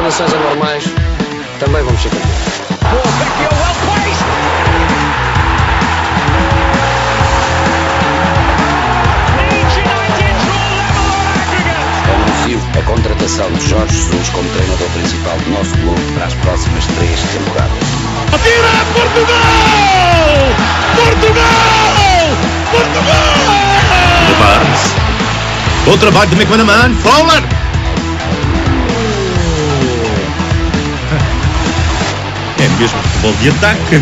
condições anormais, também vamos ser campeões. Anuncio a contratação de Jorge Jesus como treinador principal do nosso clube para as próximas três temporadas. Atira Portugal! Portugal! Portugal! De Barnes. Bom trabalho de McManaman. Fowler! É mesmo futebol de ataque.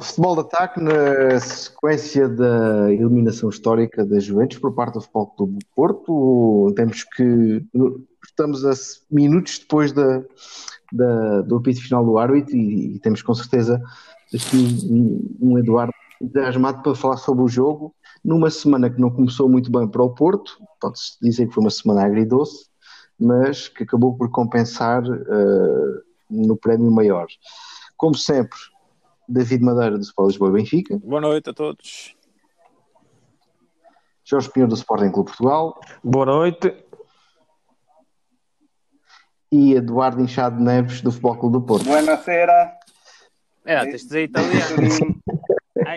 Futebol de ataque na sequência da eliminação histórica da Juventus por parte do Futebol Clube do Porto. Temos que. Estamos a minutos depois da, da- do apito final do árbitro e, e temos com certeza aqui um, um Eduardo entusiasmado para falar sobre o jogo. Numa semana que não começou muito bem para o Porto, pode-se dizer que foi uma semana agridoce, mas que acabou por compensar eh, no prémio maior. Como sempre, David Madeira do Sport Lisboa e Benfica, Boa noite a todos. Jorge Pinheiro do Sporting Clube Portugal Boa noite. e Eduardo Inchado Neves do Futebol Clube do Porto. Buonasera. É, tens de dizer italiano.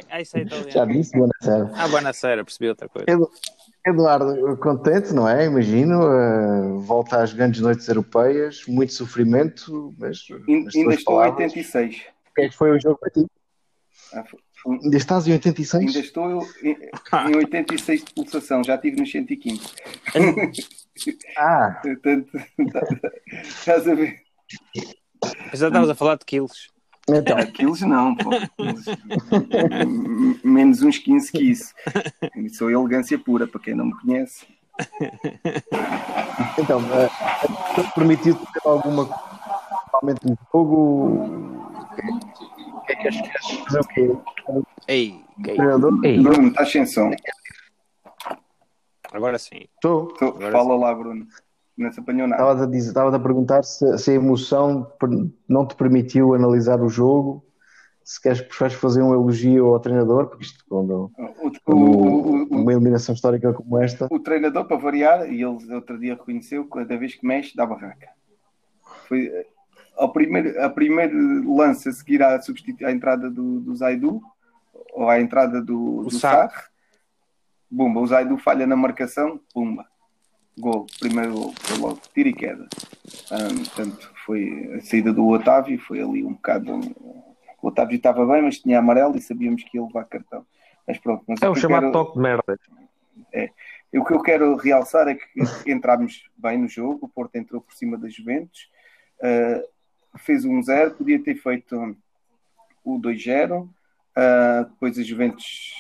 Ai, ai, sei Já italiano. disse, boa noite. Ah, boa noite, percebi outra coisa. Edu- Eduardo, contente, não é? Imagino, eh, volta às grandes noites europeias, muito sofrimento, mas Ainda estou palavras, 86. o que é que foi o jogo para ti? Ah, foi- Ainda estás em 86? Ainda estou em, em 86 de pulsação, já estive nos 115. Ah, Portanto, estás a ver? Já estavas a falar de quilos. Então, Aqueles não, pô. Menos uns 15 que isso. Sou elegância pura, para quem não me conhece. então eh, permitiu ter alguma coisa realmente no jogo? O que é que achas que achas fazer o quê? Ei, gay. Treinador? Ei, Bruno, estás sem som. Agora sim. Estou. Fala lá, Bruno. Não se apanhou nada. Estava a, dizer, estava a perguntar se, se a emoção não te permitiu analisar o jogo, se queres preferes fazer um elogio ao treinador, porque isto quando, O, quando o- o- uma eliminação histórica como esta, o treinador, para variar, e ele outro dia reconheceu, cada vez que mexe, dá barraca. Foi eh, ao primeiro, a primeiro lance a seguir à, à entrada do, do Zaidu, ou à entrada do, do. Sarr, Bumba, o Zaidu falha na marcação, pumba, gol, primeiro gol, foi logo, tiro e queda. Ahm, portanto, foi a saída do Otávio, foi ali um bocado. O Otávio estava bem, mas tinha amarelo e sabíamos que ia levar cartão. Mas pronto, mas é o chamado quero- toque de merda. o que eu quero realçar é que entramos bem no jogo, o Porto entrou por cima da Juventus, uh, fez um 0, podia ter feito o 2-0, uh, depois a Juventus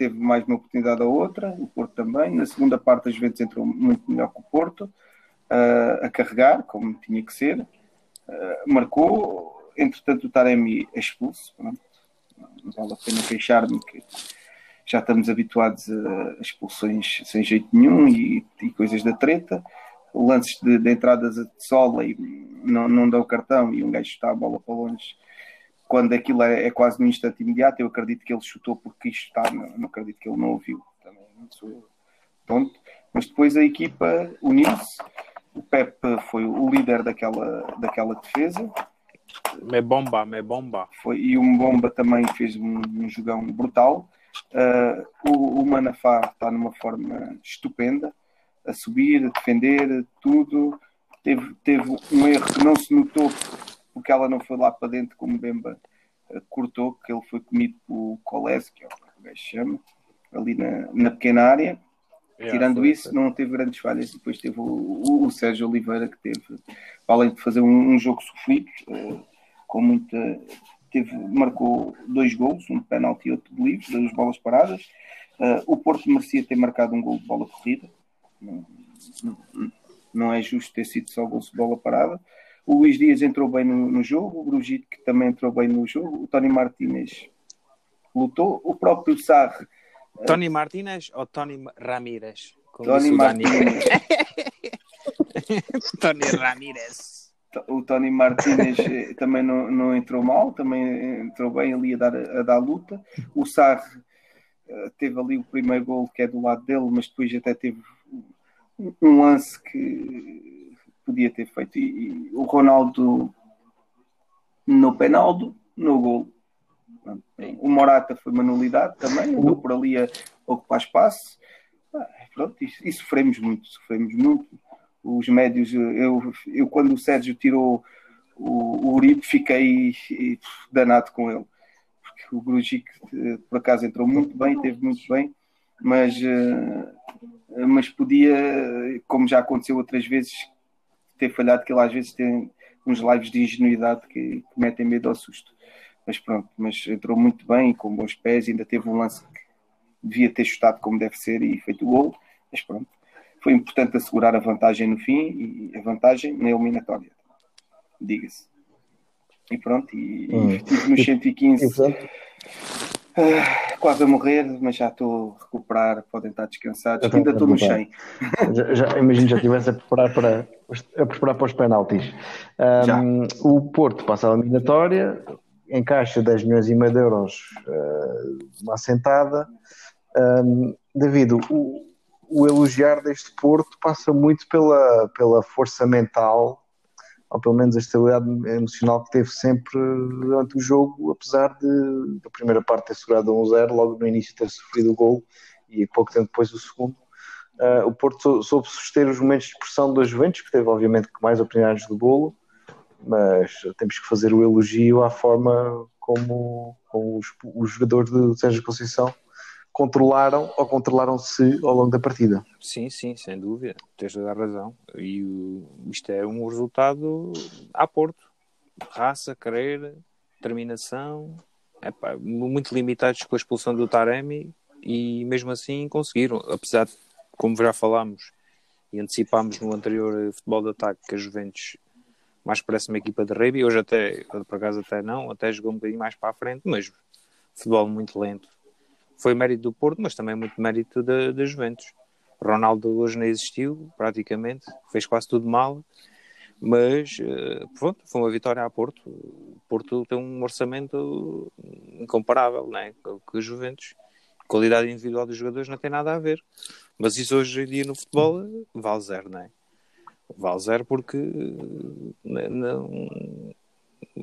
teve mais uma oportunidade a outra, o Porto também. Na segunda parte a Juventus entrou muito melhor que o Porto, uh, a carregar, como tinha que ser, Uh, marcou, entretanto o Taremi é expulso, pronto. não vale a pena queixar-me que já estamos habituados a expulsões sem jeito nenhum e, e coisas da treta. Lances de, de entradas de sola e não, não dão cartão e um gajo está a bola para longe. Quando aquilo é, é quase no instante imediato, eu acredito que ele chutou porque isto está, não, não acredito que ele não ouviu. Também não sou eu. Pronto. Mas depois a equipa uniu-se. O Pep foi o líder daquela, daquela defesa Me bomba, me bomba. foi, e o Mbomba também fez um, um jogão brutal. Uh, o, o Manafá está numa forma estupenda, a subir, a defender, tudo. Teve, teve um erro que não se notou porque ela não foi lá para dentro como Bemba uh, cortou, que ele foi comido pelo Coles, que é o que o chama, ali na, na pequena área. Yeah, Tirando foi, isso, foi. não teve grandes falhas. Depois teve o, o- o Sérgio Oliveira, que teve, além de fazer um, um jogo sofrido, uh, com muita. Teve, marcou dois gols, um de penalti e outro de livre, duas bolas paradas. Uh, o Porto merecia ter marcado um gol de bola corrida. Não, não- não é justo ter sido só gol de bola parada. O Luís Dias entrou bem no, no jogo, o Brugito que também entrou bem no jogo, o Tony Martínez lutou, o próprio Sarre Tony Martínez ou Tony Ramírez? Tony. Martínez, Tony Ramírez. o Tony Martínez eh, também não, não entrou mal, também entrou bem ali a dar, a dar luta. O Sarre uh, teve ali o primeiro gol que é do lado dele, mas depois até teve um lance que podia ter feito. E, e o Ronaldo no penaldo, no gol. O Morata foi uma nulidade também, andou por ali a ocupar espaço. Ah, pronto, e, e sofremos muito, sofremos muito. Os médios, eu, eu quando o Sérgio tirou o, o Uribe, fiquei danado com ele. Porque o Grujic, por acaso, entrou muito bem, teve muito bem, mas, eh, mas podia, como já aconteceu outras vezes, ter falhado, que ele às vezes tem uns lives de ingenuidade que, que metem medo ao susto. Mas pronto, mas entrou muito bem, com bons pés, ainda teve um lance que devia ter chutado como deve ser e feito o gol, mas pronto. Foi importante assegurar a vantagem no fim e a vantagem na eliminatória, diga-se. E pronto, e, hum. estive nos 115 uh, quase a morrer, mas já estou a recuperar, podem estar descansados, ainda estou no 100. Já, já, imagino já estivesse a preparar para, a preparar para os penaltis. Um, o Porto passa a eliminatória, encaixa 10 milhões e meio de euros uh, uma assentada. Um, David, o, o elogiar deste Porto passa muito pela, pela força mental, ou pelo menos a estabilidade emocional que teve sempre durante o jogo, apesar de da primeira parte ter segurado 1-0, logo no início ter sofrido o gol e pouco tempo depois o segundo. Uh, o Porto soube suster os momentos de pressão dos Juventus, que teve obviamente mais oportunidades do golo, mas temos que fazer o elogio à forma como, como os, os jogadores de Sérgio Conceição controlaram ou controlaram-se ao longo da partida. Sim, sim, sem dúvida, tens toda a razão. E o, isto é um resultado a Porto. Raça, querer, determinação, muito limitados com a expulsão do Taremi e mesmo assim conseguiram, apesar de, como já falámos e antecipámos no anterior futebol de ataque, que a Juventus mais parece uma equipa de rugby, hoje até, por acaso até não, até jogou um bocadinho mais para a frente, mas futebol muito lento. Foi mérito do Porto, mas também muito mérito da, da Juventus. Ronaldo hoje não existiu, praticamente, fez quase tudo mal, mas eh, pronto, foi uma vitória a Porto. O Porto tem um orçamento incomparável né, com a Juventus. Qualidade individual dos jogadores não tem nada a ver. Mas isso hoje em dia no futebol vale zero, não é? Vale zero porque não,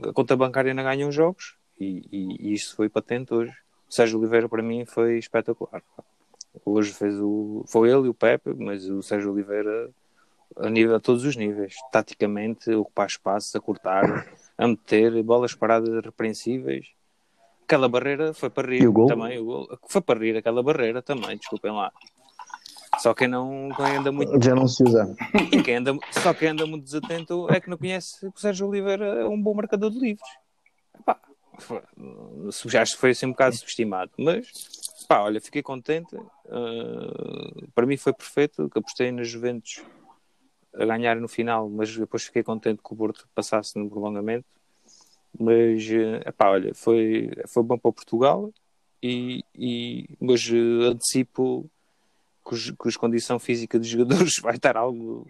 a conta bancária não ganha os jogos e, e, e isso foi patente hoje. O Sérgio Oliveira para mim foi espetacular. Hoje fez o. Foi ele e o Pepe, mas o Sérgio Oliveira a, nível, a todos os níveis. Taticamente, ocupar espaços, a cortar, a meter bolas paradas repreensíveis. Aquela barreira foi para rir também. O gol, foi para rir aquela barreira também, desculpem lá. Só quem não quem anda muito. Já não se usa. Quem anda, só quem anda muito desatento é que não conhece que o Sérgio Oliveira é um bom marcador de livros. Pá, foi, já foi assim um bocado subestimado, mas pá, olha, fiquei contente. Uh, para mim foi perfeito, que apostei nas Juventus a ganhar no final, mas depois fiquei contente que o Porto passasse no prolongamento. Mas, uh, epá, olha, foi, foi bom para Portugal, e, e, mas uh, antecipo cuja, cuja condição física dos jogadores vai estar algo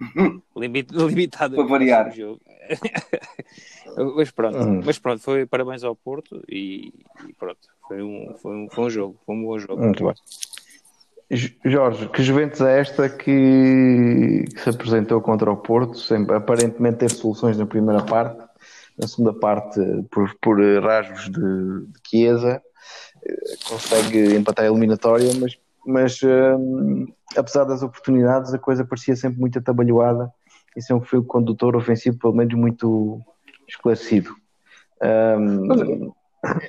limit, limitado para variar. Jogo. mas pronto, hum. mas pronto, foi parabéns ao Porto e, e, pronto, foi um, foi, um, foi um jogo, foi um bom jogo. Muito bem. Jorge, que Juventus é esta que, que, se apresentou contra o Porto, sempre, aparentemente teve soluções na primeira parte, na segunda parte, por, por rasgos de, de Chiesa, eh, consegue empatar a eliminatória, mas mas um, apesar das oportunidades, a coisa parecia sempre muito atabalhoada e sem um fio condutor ofensivo, pelo menos muito esclarecido. Um,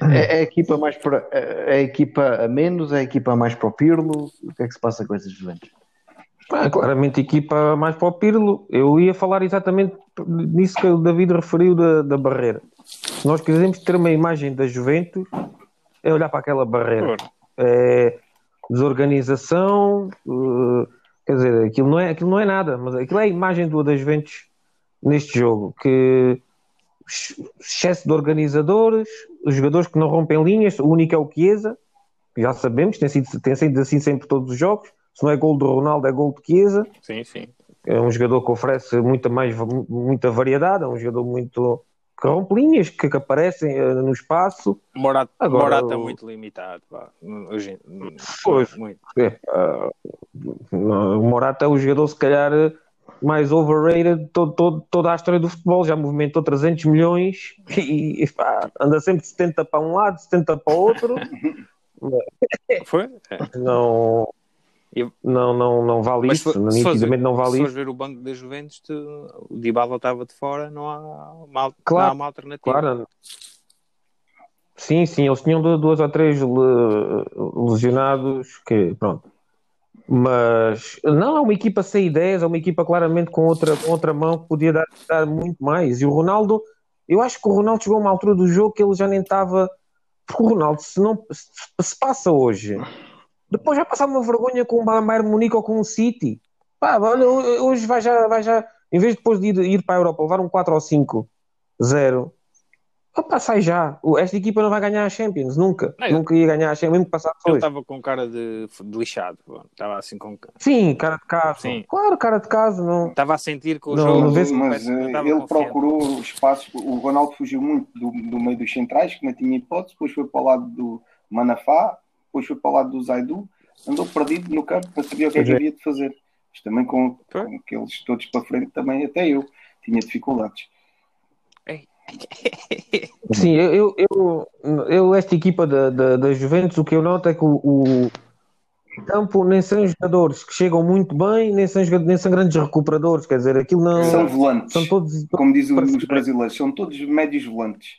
é, é, a equipa mais para, é a equipa a menos, é a equipa mais para o Pirlo? O que é que se passa com esses Juventus? Ah, claramente equipa mais para o Pirlo. Eu ia falar exatamente nisso que o David referiu da, da barreira. Se nós quisermos ter uma imagem da Juventus, é olhar para aquela barreira. É, desorganização, uh, quer dizer, aquilo não, é, aquilo não é nada, mas aquilo é a imagem do das Juventus neste jogo, que excesso de organizadores, os jogadores que não rompem linhas, o único é o Chiesa, já sabemos, tem sido, tem sido assim sempre todos os jogos, se não é gol do Ronaldo, é gol de Chiesa. Sim, sim. É um jogador que oferece muita mais muita variedade, é um jogador muito que rompe linhas, que, que aparecem eh, no espaço. Morata, Agora, Morata é o- muito limitado. Pá. Hoje, Pois. muito. É, o Morata é o jogador, se calhar, mais overrated de todo, todo- toda a história do futebol. Já movimentou 300 milhões e, e, pá, anda sempre de 70 para um lado, 70 para o outro. Foi? É. Não, Eu- não, não, não vale Mas isso. se for- se fores Nitidamente ver- não se vale fores isso. ver o banco da Juventus, tu- o Dybala estava de fora, não há uma, Claro, não há uma alternativa. Claro. Sim, sim, eles tinham du- duas ou três le- lesionados que, pronto. Mas não, é uma equipa sem ideias, é uma equipa claramente com outra, com outra mão que podia dar, dar muito mais. E o Ronaldo, eu acho que o Ronaldo chegou a uma altura do jogo que ele já nem estava. Porque o Ronaldo, se não se, se passa hoje, depois vai passar uma vergonha com o Bayern de Munique ou com o City. Pá, olha, hoje vai já, vai já, em vez de depois de ir, ir para a Europa levar um 4 ou 5 0 Opa, sai já. Esta equipa não vai ganhar a Champions, nunca. Não, eu- nunca ia ganhar a Champions, mesmo Ele hoje. estava com cara de, de lixado. Estava assim com. Sim, cara de caso. Sim. Claro, cara de caso, não. Estava a sentir que o Não, jogo. não vê- Mas, mas, não eh, ele confiante. procurou espaços. O Ronaldo fugiu muito do, do meio dos centrais, que não tinha hipótese, depois foi para o lado do Manafá, depois foi para o lado do Zaidu, andou perdido no campo para saber o que é que é. havia de fazer. Mas também com, com aqueles todos para frente, também até eu tinha dificuldades. Sim, eu, eu, eu, eu- esta equipa da, da, da Juventus, o que eu noto é que o, o campo nem são jogadores que chegam muito bem, nem são, jogadores, nem são grandes recuperadores, quer dizer, aquilo não. São volantes, São todos. como dizem os brasileiros, são todos médios volantes.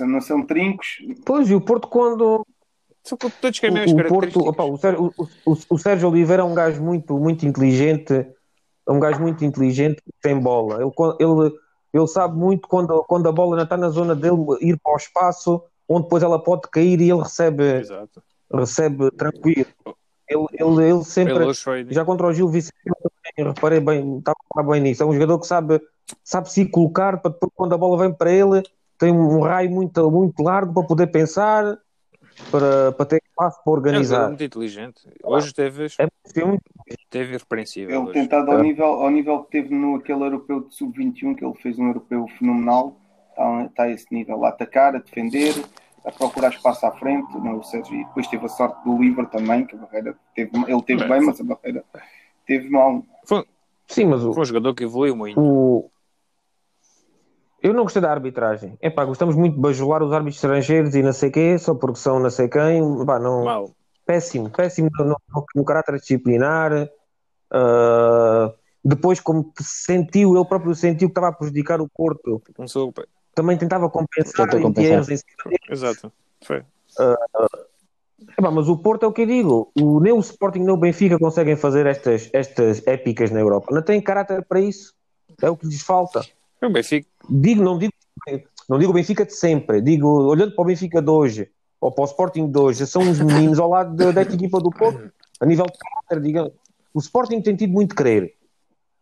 Não são trincos, Pois, e o Porto, quando. São todos com as mesmas O, o Porto, opa, o, Sérgio, o, o- Sérgio Oliveira é um gajo muito, muito inteligente, é um gajo muito inteligente que tem bola. Ele, ele, ele sabe muito quando, quando a bola não está na zona dele, ir para o espaço, onde depois ela pode cair e ele recebe, Exato. recebe tranquilo. Ele, ele, ele sempre. Ele. Já contra o Gil Vicente, também reparei bem, estava bem nisso. É um jogador que sabe, sabe se colocar para depois, quando a bola vem para ele, tem um raio muito, muito largo para poder pensar, para, para ter espaço para É organizar. muito inteligente. Hoje teve, É muito teve irrepreensível. Ele hoje. tentado É. ao nível, ao nível que teve no aquele europeu de sub-21, que ele fez um europeu fenomenal, está, está a esse nível, a atacar, a defender, a procurar espaço à frente, não, ou seja, e depois teve a sorte do Liver também, que a barreira teve, ele teve É, bem, mas a barreira teve mal. Foi, Sim, mas o, foi um jogador que evoluiu muito. o- eu não gostei da arbitragem. É pá, gostamos muito de bajular os árbitros estrangeiros e não sei quê, só porque são não sei quem. Pá, não, Mal. péssimo, péssimo no, no- no caráter disciplinar. Ah, depois, como que sentiu, ele próprio sentiu que estava a prejudicar o Porto, Começou. também tentava compensar, compensar. erros em cima. Exato. Foi. Epá, mas o Porto é o que eu digo. O, nem o Sporting nem o Benfica conseguem fazer estas, estas épicas na Europa. Não têm caráter para isso. É o que lhes falta. O Benfica. Digo, não digo, não digo o Benfica de sempre. Digo, olhando para o Benfica de hoje ou para o Sporting de hoje, são uns meninos ao lado da- equipa do Porto. A nível de caráter, digamos. O Sporting tem tido muito querer.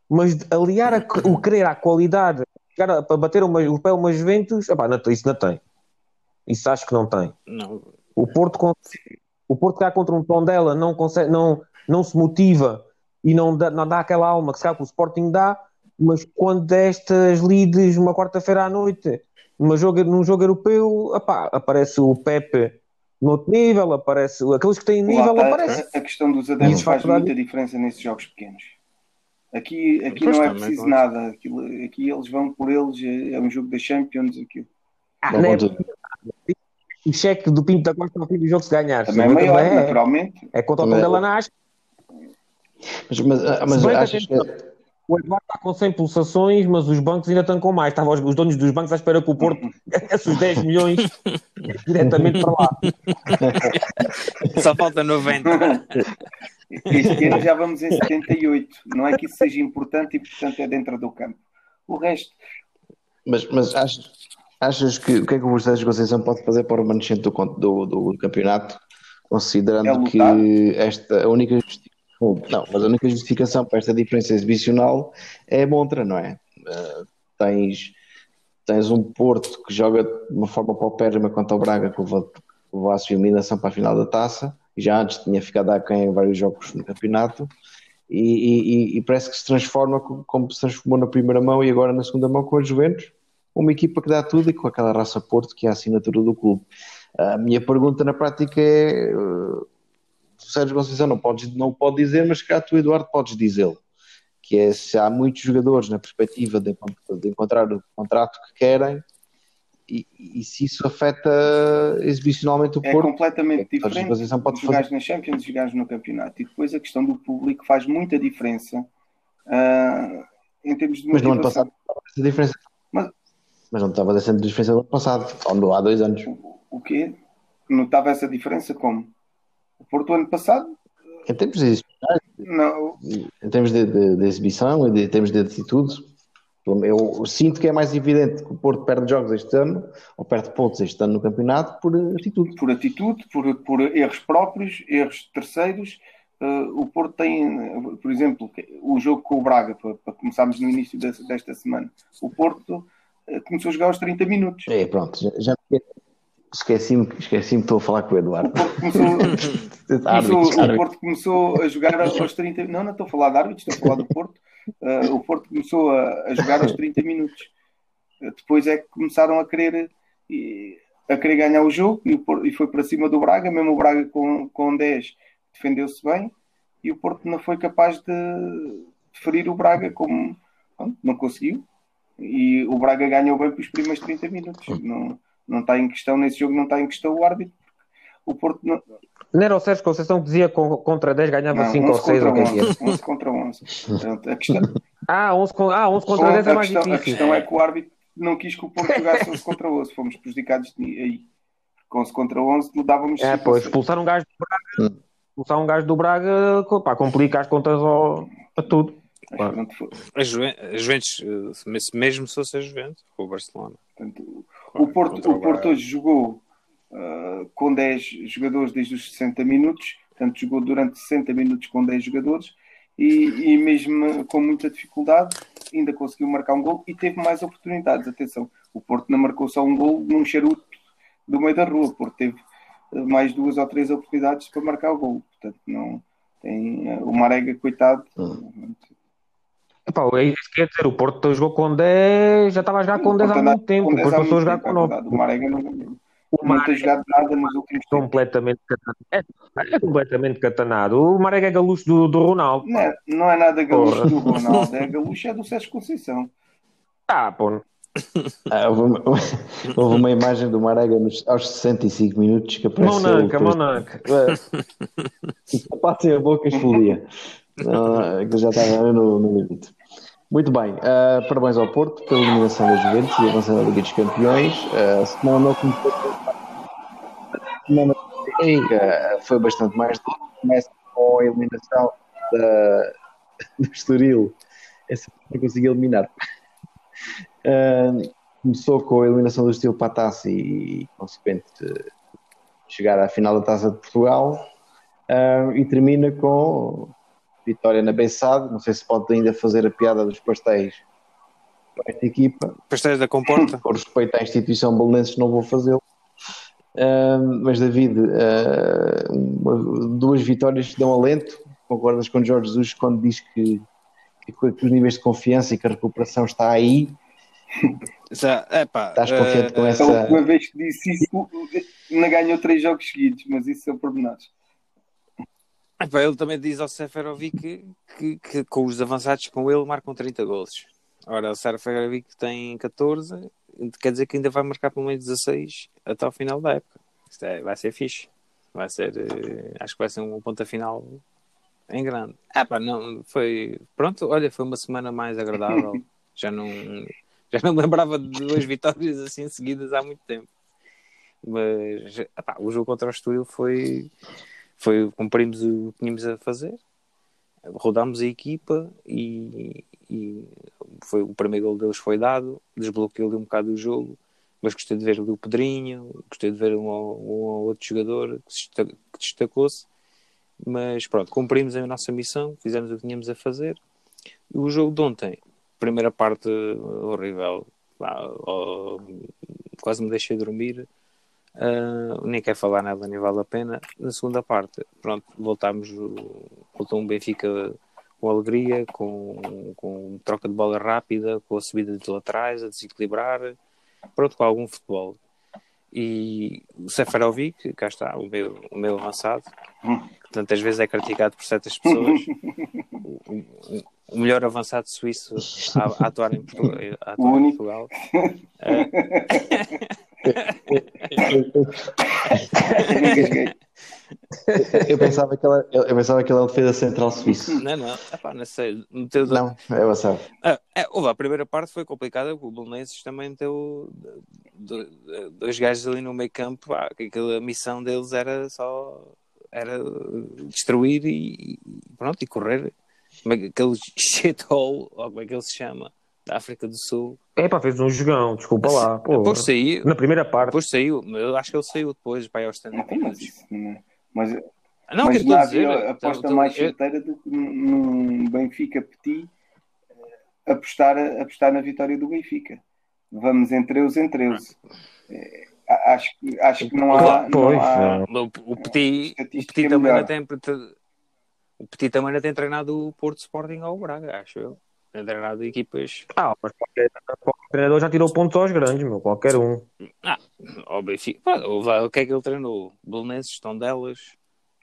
Mas aliar a- o querer à qualidade a- para bater uma, o pé uma Juventus, epá, não, isso não tem. Isso acho que não tem. Não. O Porto, o Porto cá contra um tom dela não, consegue, não, não se motiva e não dá, não dá aquela alma que calhar que o Sporting dá, mas quando destas leads uma quarta-feira à noite, numa jogo, num jogo europeu, epá, aparece o Pepe no outro nível, aparece aqueles que têm nível, Lá aparece. a, a questão dos adeptos Isso faz muita diferença nesses jogos pequenos. Aqui, aqui Pois não é também, preciso nada. Aquilo, aqui eles vão por eles, é é um jogo da Champions. Aquilo. Ah, não é o cheque do Pinto da Costa ao fim do jogo se ganhar. Também é maior, Também é, naturalmente. é contra o é. Tondela na Asca. Mas, mas, ah, mas que O está com 100 pulsações, mas os bancos ainda estão com mais. Estavam os, os donos dos bancos à espera que o Porto ganhasse os 10 milhões diretamente para lá. Só falta 90. Este ano já vamos em 78. Não é que isso seja importante e, portanto, é dentro do campo. O resto, Mas, mas achas, achas que o que é que o Sérgio Conceição pode fazer para o remanescente do, do, do campeonato, considerando É que esta a única justificação, não, mas a única justificação para esta diferença exibicional é a montra, não é? Uh, tens, tens um Porto que joga de uma forma paupérrima contra o Braga que levou, à sua eliminação para a final da taça, já antes tinha ficado aquém em vários jogos no campeonato. E, e- e- parece que se transforma co- como se transformou na primeira mão e agora na segunda mão com a Juventus, uma equipa que dá tudo e com aquela raça Porto que é a assinatura do clube. A minha pergunta na prática é: uh, Sérgio Conceição não, podes, não pode dizer, mas cá tu, Eduardo, podes dizê-lo. Que é se há muitos jogadores na perspectiva de, de encontrar o contrato que querem e, e, se isso afeta exibicionalmente o é Porto. completamente é diferente pode jogares na Champions e jogares no campeonato. E depois a questão do público faz muita diferença uh, em termos de Mas no ano passado essa diferença. Mas, mas não estava essa diferença no ano passado, ou há dois anos. O, o quê? Notava essa diferença como? Porto ano passado? Em termos de, não. em termos de, de, de exibição e de, em termos de atitude, eu sinto que é mais evidente que o Porto perde jogos este ano, ou perde pontos este ano no campeonato, por atitude. Por atitude, por, por erros próprios, erros terceiros. Uh, o Porto tem, por exemplo, o jogo com o Braga, para, para começarmos no início desta, desta semana. O Porto uh, começou a jogar aos 30 minutos. É, pronto, já, já esqueci-me esqueci que estou a falar com o Eduardo. O Porto começou, começou, o Porto começou a jogar aos 30 Não, não estou a falar de árbitros, estou a falar do Porto uh, o Porto começou a, a, jogar aos 30 minutos. Uh, depois é que começaram a querer, e, a querer ganhar o jogo e, o Porto, e, foi para cima do Braga, mesmo o Braga com, com 10 defendeu-se bem e o Porto não foi capaz de, ferir o Braga como não conseguiu. E o Braga ganhou bem para os primeiros 30 minutos. Não, não está em questão, nesse jogo não está em questão o árbitro. O Porto não, não era o Sérgio Conceição que dizia que contra 10 ganhava 5 ou 6 ou que 11 contra 11. A questão... ah, 11, ah, 11 contra 10 é mais questão, difícil. A questão é que o árbitro não quis que o Porto jogasse 11 contra 11. Fomos prejudicados aí. Com 11 contra 11 mudávamos. É, pois, expulsar um gajo do Braga. Expulsar um gajo do Braga pá, complica as contas ao, a tudo. Claro. A, Juventus, mesmo se fosse a Juventus, ou o Barcelona. Portanto, o Porto, o Porto hoje jogou uh, com 10 jogadores desde os 60 minutos, portanto jogou durante 60 minutos com 10 jogadores e, e, mesmo com muita dificuldade ainda conseguiu marcar um gol e teve mais oportunidades. Atenção, o Porto não marcou só um gol num charuto do meio da rua, o Porto teve ah, mais duas ou três oportunidades para marcar o gol. Portanto, não tem uh, o Marega, coitado. Hum. Epá, é isso quer dizer, o Porto jogou com 10, já estava a jogar com 10 há muito tempo, depois passou a jogar com 9. O Marega não, o não tem jogado nada nos últimos completamente catanado. É, é, completamente catanado. O Marega é galucho do, do Ronaldo. Não é, não é nada galucho Porra. do Ronaldo, é galucho é do Sérgio Conceição. Ah, pô. Ah, houve, uma, houve, uma, imagem do Marega nos, aos 65 minutos que apareceu. Monanca, Monanca. Passem a boca explodia. que já estava no, no limite. Muito bem, uh, parabéns ao Porto pela eliminação das Juventus e avançando na Liga dos Campeões. Uh, a semana não começou uh, foi bastante mais dura. Começa com a eliminação da, do Estoril. Essa não consegui eliminar. Uh, começou com a eliminação do Estoril para a taça e, consequente, chegar à final da taça de Portugal. E termina com vitória na Bessade. Não sei se pode ainda fazer a piada dos pastéis para esta equipa. Pastéis da Comporta. Por respeito à instituição belenenses, não vou fazê-lo. Uh, mas David, uh, duas vitórias que dão alento. Concordas com Jorge Jesus quando diz que, que, que, os níveis de confiança e que a recuperação está aí? Epá, Estás confiante uh, com essa. A última vez que disse isso, não ganhou três jogos seguidos, mas isso são pormenores. Epá, ele também diz ao Seferovic que, que, que, com os avançados com ele marcam 30 gols. Ora, o Seferovic tem 14, quer dizer que ainda vai marcar pelo menos 16 até ao final da época. Isto é, vai ser fixe. Vai ser, uh, acho que vai ser um ponta final em grande. Ah, pá, não, foi. Pronto, olha, foi uma semana mais agradável. já não, já não me lembrava de duas vitórias assim seguidas há muito tempo. Mas epá, o jogo contra o Estoril foi foi cumprimos o que tínhamos a fazer, rodámos a equipa e, e foi, o primeiro gol deles foi dado, desbloqueou ali um bocado o jogo, mas gostei de ver o Pedrinho, gostei de ver um, um outro jogador que, destacou-se, mas pronto, cumprimos a nossa missão, fizemos o que tínhamos a fazer. O jogo de ontem, primeira parte horrível, quase me deixei dormir Uh, nem quero falar nada, nem vale a pena. Na segunda parte, pronto, voltámos, voltou um Benfica com alegria, com, com troca de bola rápida, com a subida de laterais, a desequilibrar, pronto, com algum futebol. E o Seferovic, cá está, o meu, o meu avançado, que tantas vezes é criticado por certas pessoas, o, o- melhor avançado suíço a, a atuar em Portugal. A atuar em. Portugal. Engasguei. Eu pensava que ela, eu pensava que ela era defesa central suíço. Não, não, epá, não sei. Meteu Não, é avançado. Ah, é, houve, a primeira parte foi complicada, o Belenenses também meteu do- do- dois gajos ali no meio campo, que aquela a missão deles era só era destruir e, e pronto, e correr. Como é que- Aquele shithole, ou como é que ele se chama, da África do Sul. É pá, fez um jogão, desculpa lá. Pô, Depois saiu, na primeira parte. depois saiu, eu acho que ele saiu depois para ir aos 70 Não, mas minutos. isso não é- Mas, Não, o mas que eu estou não a dizer? então, aposta então, mais eu- certeira do que num Benfica Petit eh, apostar, apostar na vitória do Benfica. Vamos entre eus, entre. Eh, a- Acho, que- acho que não há. Pois, não há. O, Petit, o Petit também melhor. não tem. O Petit também não tem treinado o Porto Sporting ao Braga, acho eu. Tem treinado equipas Ah, mas qualquer, qualquer treinador já tirou pontos aos grandes, meu. Qualquer um. ao Benfica. Pá, o que é que ele treinou? Belenenses, Tondelas,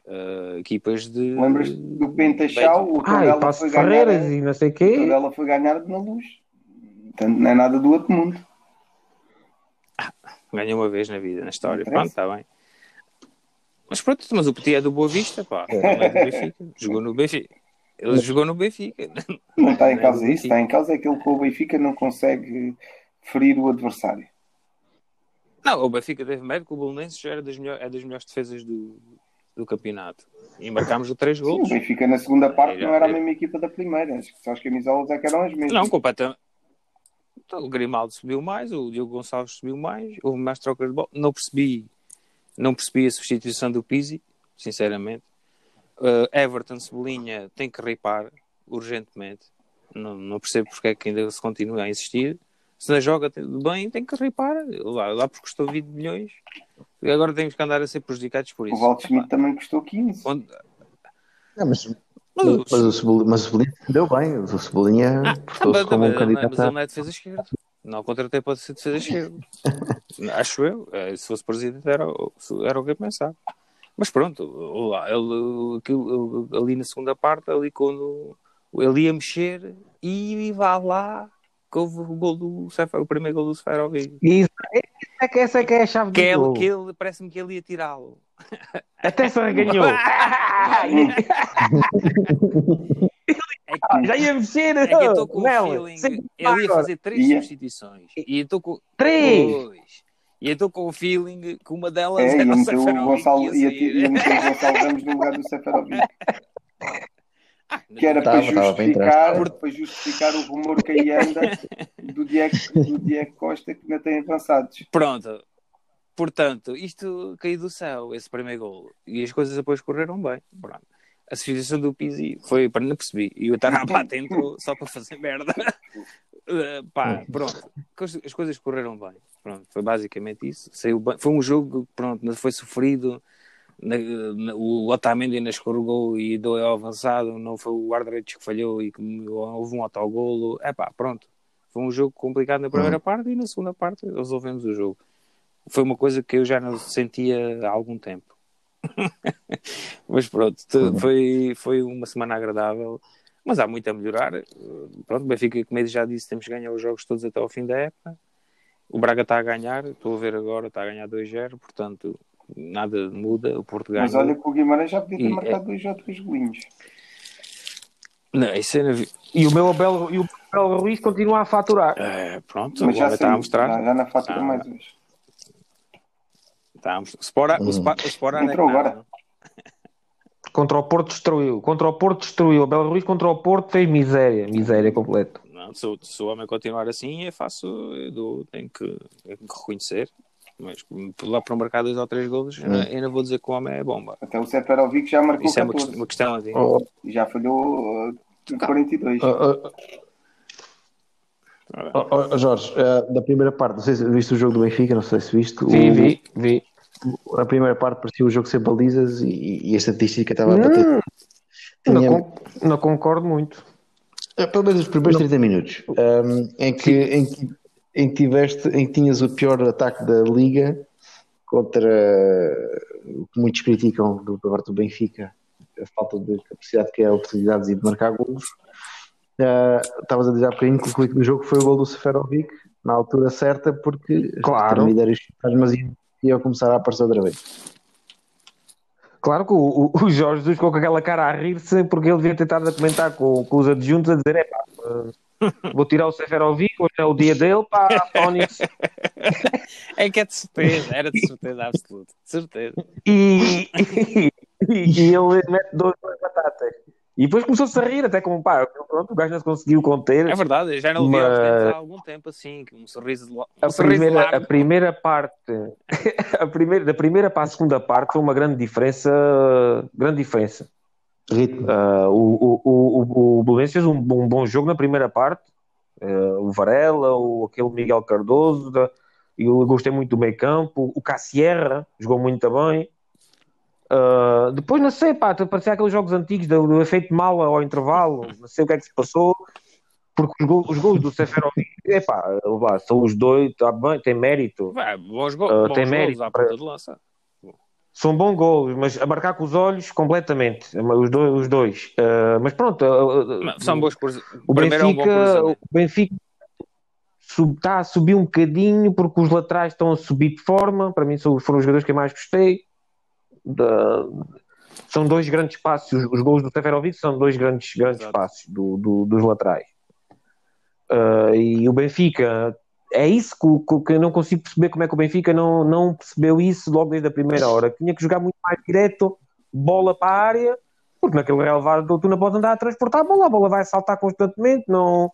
uh, equipas de. Lembras do Pentachal? O Ah, e Tondela Passo foi de Ferreiras ganhar. e não sei o O quê. Tondela foi ganhar na luz. Portanto, não é nada do outro mundo. Ganhou uma vez na vida, na história. Não Pronto, está bem. Mas pronto, mas o Petit é do Boa Vista, pá. Não é do Benfica. Jogou no Benfica. Ele jogou no Benfica. Não está em causa isso. Está em causa aquele que o Benfica não consegue ferir o adversário. Não, o Benfica teve mérito que o Belenenses era das, melhor, é das melhores defesas do, do campeonato. E marcámos três Sim, golos. o Benfica na segunda parte não era a é. mesma equipa da primeira. Acho que só as camisolas é que eram as mesmas. Não, completamente. Então, o Grimaldo subiu mais, o Diogo Gonçalves subiu mais, houve mais trocas de bola. Não percebi, não percebi a substituição do Pizzi, sinceramente. Uh, Everton Cebolinha tem que ripar urgentemente. Não, não percebo porque é que ainda se continua a insistir. Se não joga bem, tem que ripar. Lá, lá porque custou 20 milhões. E agora temos que andar a ser prejudicados por O isso. Walt Schmidt também custou 15. Onde- Não, mas, Mas- mas, o Cebolinha, mas o Cebolinha deu bem. O Cebolinha Ah, prestou-se tá, como mas, um mas, candidato mas ele não é defesa esquerda. Não contratei para ser defesa esquerda. Acho eu. Eh, Se fosse presidente era, o- era o que eu pensava. Mas pronto, lá, ele, aquilo- ali na segunda parte, ali quando ele ia mexer e vá lá que houve o, gol do, o primeiro gol do Seferovic. Isso, essa é que- essa é que é a chave do Que ele, que ele parece-me que ele ia tirá-lo. Até se arreganhou. É que, Já ia mexer. é que eu estou com o feeling. Sim, Ele ia fazer três substituições. E eu estou com. Três. Pois. E eu estou com o feeling que uma delas É, era ia o Seferovic Gonçalo, que ia, ia ia meter o Gonçalo Ramos no lugar do Seferovic. Ah, Que era Tava, para bem justificar, para justificar o rumor que aí anda do Diego, do Diego Costa que ainda tem avançados. Pronto. Portanto, isto caiu do céu, esse primeiro gol. E as coisas depois correram bem. Pronto. A substituição do Pizzi foi, para não percebi. E o Tarapata entrou só para fazer merda. Uh, pá, pronto. As- As coisas correram bem. Pronto, foi basicamente isso. Saiu bem. Foi um jogo que, pronto, foi sofrido. Na- na- o Otamendi ainda escorregou e deu ao avançado. Não foi o guarda-redes que falhou e que houve um autogolo. É pá, pronto. Foi um jogo complicado na primeira parte e na segunda parte resolvemos o jogo. Foi uma coisa que eu já não sentia há algum tempo. Mas pronto, foi, foi uma semana agradável. Mas há muito a melhorar. Pronto, o Benfica, como eu já disse, temos que ganhar os jogos todos até ao fim da época. O Braga está a ganhar, estou a ver agora, está a ganhar 2-0, portanto, nada muda. O Porto ganha. Mas olha que o Guimarães já podia ter E- marcado dois ou três golinhos. Não, isso é E o meu Abel, e o Abel Ruiz continua a faturar. É, pronto, Mas já agora está a mostrar. já, já na fatura Ah. mais hoje. Está a mostrar. O Spora, o Spora, o Spora não é Entrou que nada. agora. Contra o Porto destruiu. Contra o Porto destruiu. O Abel Ruiz contra o Porto fez miséria. Miséria completa. Não, se, o- se o homem continuar assim, eu faço, eu dou, tenho, que, tenho que reconhecer. Mas lá para marcar dois ou três golos, não- eu não vou dizer que o homem é bomba. Até o Seferovic já marcou Isso é uma, 14 questão- uma questão assim. Oh, já falhou uh, 42. oh, oh, oh, oh, Jorge, eh, da primeira parte, não sei se viste o jogo do Benfica, não sei se viste. Vi, o- vi, vi. A primeira parte parecia o jogo sem balizas e, e a estatística estava a bater. Não, Tinha- con- não concordo muito. É, pelo menos os primeiros 30 minutos, um, em, que, em, que, em que, tiveste, em que tinhas o pior ataque da liga contra o que muitos criticam do parte do Benfica, a falta de capacidade que é oportunidades e de marcar golos. Uh, Estavas a dizer há bocadinho que o clique do jogo foi o gol do Seferovic na altura certa, porque Claro. os fantasmas iam, iam começar a aparecer outra vez. Claro que o, o- o Jorge Jesus ficou com aquela cara a rir-se porque ele devia ter estado a comentar com, com os adjuntos a dizer: é pá, vou tirar o Seferovic, hoje é o dia dele, pá, Fónix. É que é de certeza, era de certeza absoluta. De certeza. E, e, e ele mete dois, duas batatas. E depois começou-se a rir, até como pá, pronto, o gajo não se conseguiu conter. É verdade, eu já não vi Mas- tempos há algum tempo assim, que um sorriso um a sorriso primeira, a largo. primeira parte a primeira, da primeira para a segunda parte foi uma grande diferença grande diferença Ritmo. Ah, o, o, o, o, o Belenenses fez um, bom- um bom jogo na primeira parte Ah, o Varela, o, aquele Miguel Cardoso da- eu gostei muito do meio campo o Cassierra jogou muito bem Ah, depois não sei, pá, parecia aqueles jogos antigos do, do efeito mala ao intervalo não sei o que é que se passou porque os gols, os gols do Seferovic, epá, lá, são os dois, tá bem, tem mérito, Vai, bons, go bons tem mérito à para- ponta de lança. são bons gols, mas a marcar com os olhos completamente, os dois. Os dois. Ah, mas pronto, Mas São bons cruza... o primeiro é um bom Benfica, o. Benfica está a subir um bocadinho porque os laterais estão a subir de forma. Para mim, foram os jogadores que eu mais gostei. Da- São dois grandes passos. Os, os gols do Seferovic são dois grandes, grandes Exato. passos do- do- dos laterais. Ah, e o Benfica, é isso que, que- eu não consigo perceber como é que o Benfica não, não percebeu isso logo desde a primeira hora. Tinha que jogar muito mais direto, bola para a área, porque naquele relevado tu não podes andar a transportar a bola, a bola vai saltar constantemente, não...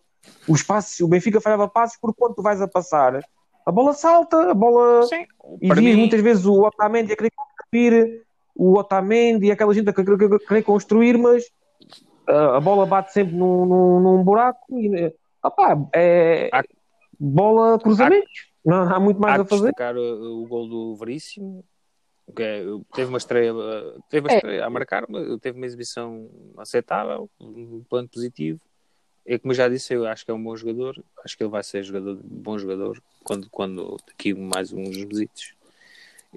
Os passos, o Benfica falhava passos porque quando tu vais a passar, a bola salta, a bola... Sim, E vi mim, muitas vezes o Otamendi a querer o Otamendi e aquela gente a querer, construir, mas ah, a bola bate sempre num, num, num buraco e opá, é Há- bola cruzamentos. Não há muito mais há a que fazer. destacar o, o gol do Veríssimo, que é- teve uma estreia, teve uma É. estreia a marcar, mas teve uma exibição aceitável, um plano positivo. E como eu já disse, eu acho que é um bom jogador, acho que ele vai ser jogador, bom jogador quando, quando daqui mais uns visitos.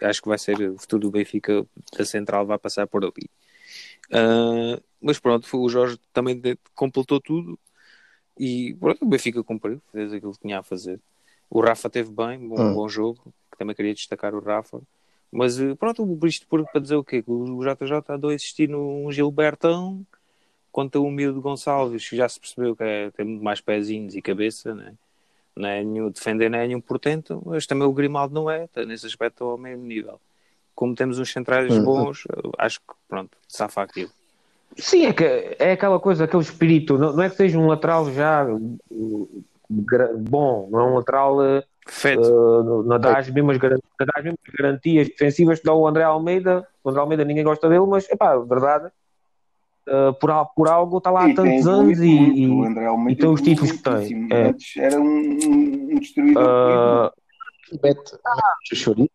Acho que vai ser o futuro do Benfica da Central, vai passar por ali. Ah, mas pronto, o Jorge também completou tudo e pronto, o Benfica cumpriu, fez aquilo que tinha a fazer. O Rafa teve bem, bom, Hum. bom jogo, também queria destacar o Rafa. Mas eh, pronto, isto por, para dizer o quê? Que o JJ andou a assistir num Gilbertão contra o miúdo Gonçalves, que já se percebeu que é, tem muito mais pezinhos e cabeça, né? Não é nenhum, defender não é nenhum portento, mas também o Grimaldo não é, está nesse aspecto ao mesmo nível. Como temos uns centrais Hum. bons, eu acho que pronto, safa aquilo. Sim, é, que, é aquela coisa, aquele espírito. Não, não é que seja um lateral já uh, bom, não é um lateral uh, não dá as mesmas, garantias defensivas que dá o André Almeida. O André Almeida ninguém gosta dele, mas epá, verdade, uh, por, por algo está lá há tem tantos anos e, muito. E- André e tem os evoluiu títulos que tem. É. Era um, um, destruidor. uh, Mete, mete os chouriços,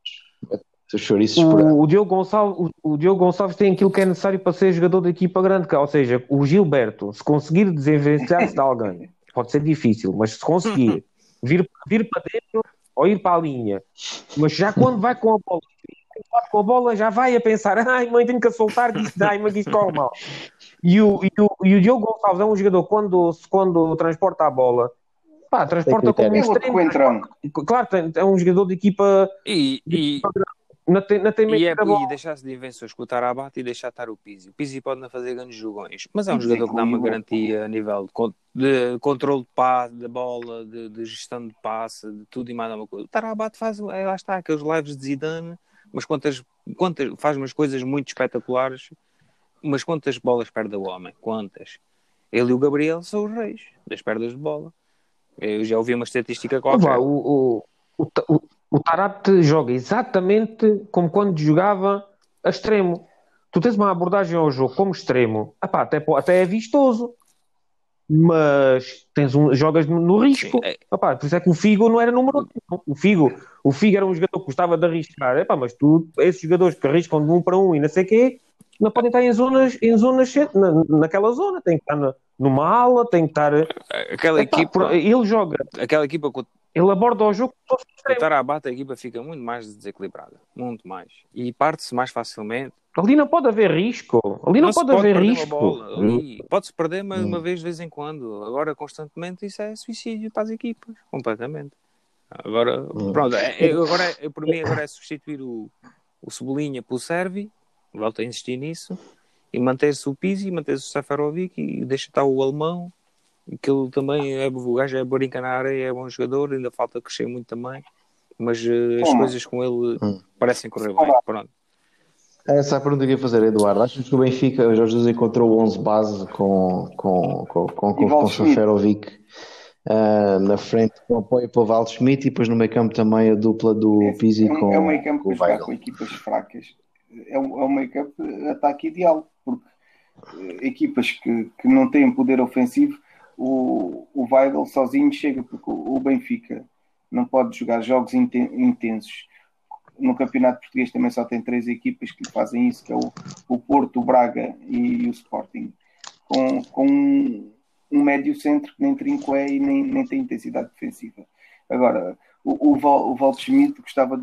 mete os chouriços por o, o, Diogo Gonçalves, o, o Diogo Gonçalves tem aquilo que é necessário para ser jogador de equipa grande, é, ou seja, o Gilberto, se conseguir desenvencilhar-se de alguém, pode ser difícil, mas se conseguir vir, vir para dentro ou ir para a linha, mas já quando vai com a bola, com a bola já vai a pensar, ai mãe, tenho que soltar, que isto, ai, mas isto corre mal. E o, e, o, e o Diogo Gonçalves é um jogador quando, quando transporta a bola, pá, transporta como um extremo. Claro, tem- é um jogador de equipa, E, e, não tem, não tem e, é, e deixar-se de invenções com o Tarabate e deixar estar o Pizzi. O Pizzi pode não fazer grandes jogões, mas é um jogador que dá uma garantia a nível de, de controle de passe, da bola, de, de gestão de passe, de tudo e mais alguma coisa. O Tarabate faz, é, lá está, aqueles lives de Zidane, mas quantas, quantas, faz umas coisas muito espetaculares, mas quantas bolas perde o homem? Quantas? Ele e o Gabriel são os reis das perdas de bola. Eu já ouvi uma estatística qualquer. o, o, o, o, o Tarapte joga exatamente como quando jogava a extremo. Tu tens uma abordagem ao jogo como extremo, Epá, até, até é vistoso, mas tens um, jogas no, risco. Sim, é- Epá, por isso é que o Figo não era número um. O Figo, o Figo era um jogador que gostava de arriscar. Epá, mas tu, esses jogadores que arriscam de um para um e não sei o quê, não podem estar em zonas, em zonas na, naquela zona, tem que estar na- numa ala, tem que estar. Aquela Epá, equipa, ele joga aquela equipa com, Ele aborda o jogo todo O extremo. Tarabat, a equipa fica muito mais desequilibrada. Muito mais. E parte-se mais facilmente. Ali não pode haver risco. Ali não, se pode, haver perder risco. ali. Pode-se perder uma, Hum. uma vez de vez em quando. Agora, constantemente, isso é suicídio para as equipas. Completamente. Agora, Hum. pronto. É, é- agora, é- por mim, agora é substituir o, o Cebolinha pelo Servi. Volto a insistir nisso. E manter-se o Pizzi, manter-se o Safarovic e deixa estar o alemão. Que ele também é, o gajo é brinca na areia, é bom jogador. Ainda falta crescer muito também. Mas eh, as coisas com ele Hum. parecem correr bem. Pronto. Essa é a pergunta que eu ia fazer, Eduardo. Achas que o Benfica, o Jorge Jesus encontrou o 11 base com, com, com, com, com, com ah, na frente com apoio para o Val Schmidt e depois no meio campo também a dupla do Pizzi é, um- com, é um meio campo com o Weigl. com equipas fracas. É um, é de ataque ideal, porque eh, equipas que, que não têm poder ofensivo, o, o Weigl sozinho chega, porque o, o Benfica não pode jogar jogos inten- intensos. No Campeonato Português também só tem três equipas que fazem isso, que é o, o Porto, o Braga e o Sporting. Com, com um, um médio centro que nem trinco é e nem, nem tem intensidade defensiva. Agora, o, o, Val, o gostava de,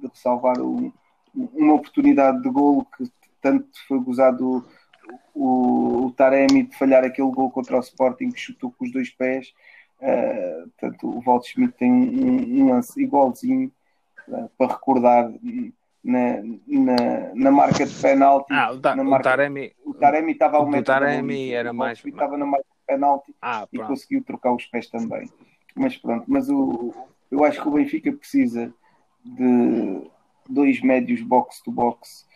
de ressalvar um- uma oportunidade de golo que tanto foi gozado o, o Taremi de falhar aquele gol contra o Sporting que chutou com os dois pés. Uh, portanto, o Valdo Schmidt tem um, um lance igualzinho uh, para recordar na, na, na marca de penalti. Ah, o, Ta- na o marca- Taremi. o Taremi estava ao o metro da Taremi era o mais- estava na marca de penalti Ah, e conseguiu trocar os pés também. Mas pronto, mas o, eu acho que o Benfica precisa de dois médios box to box.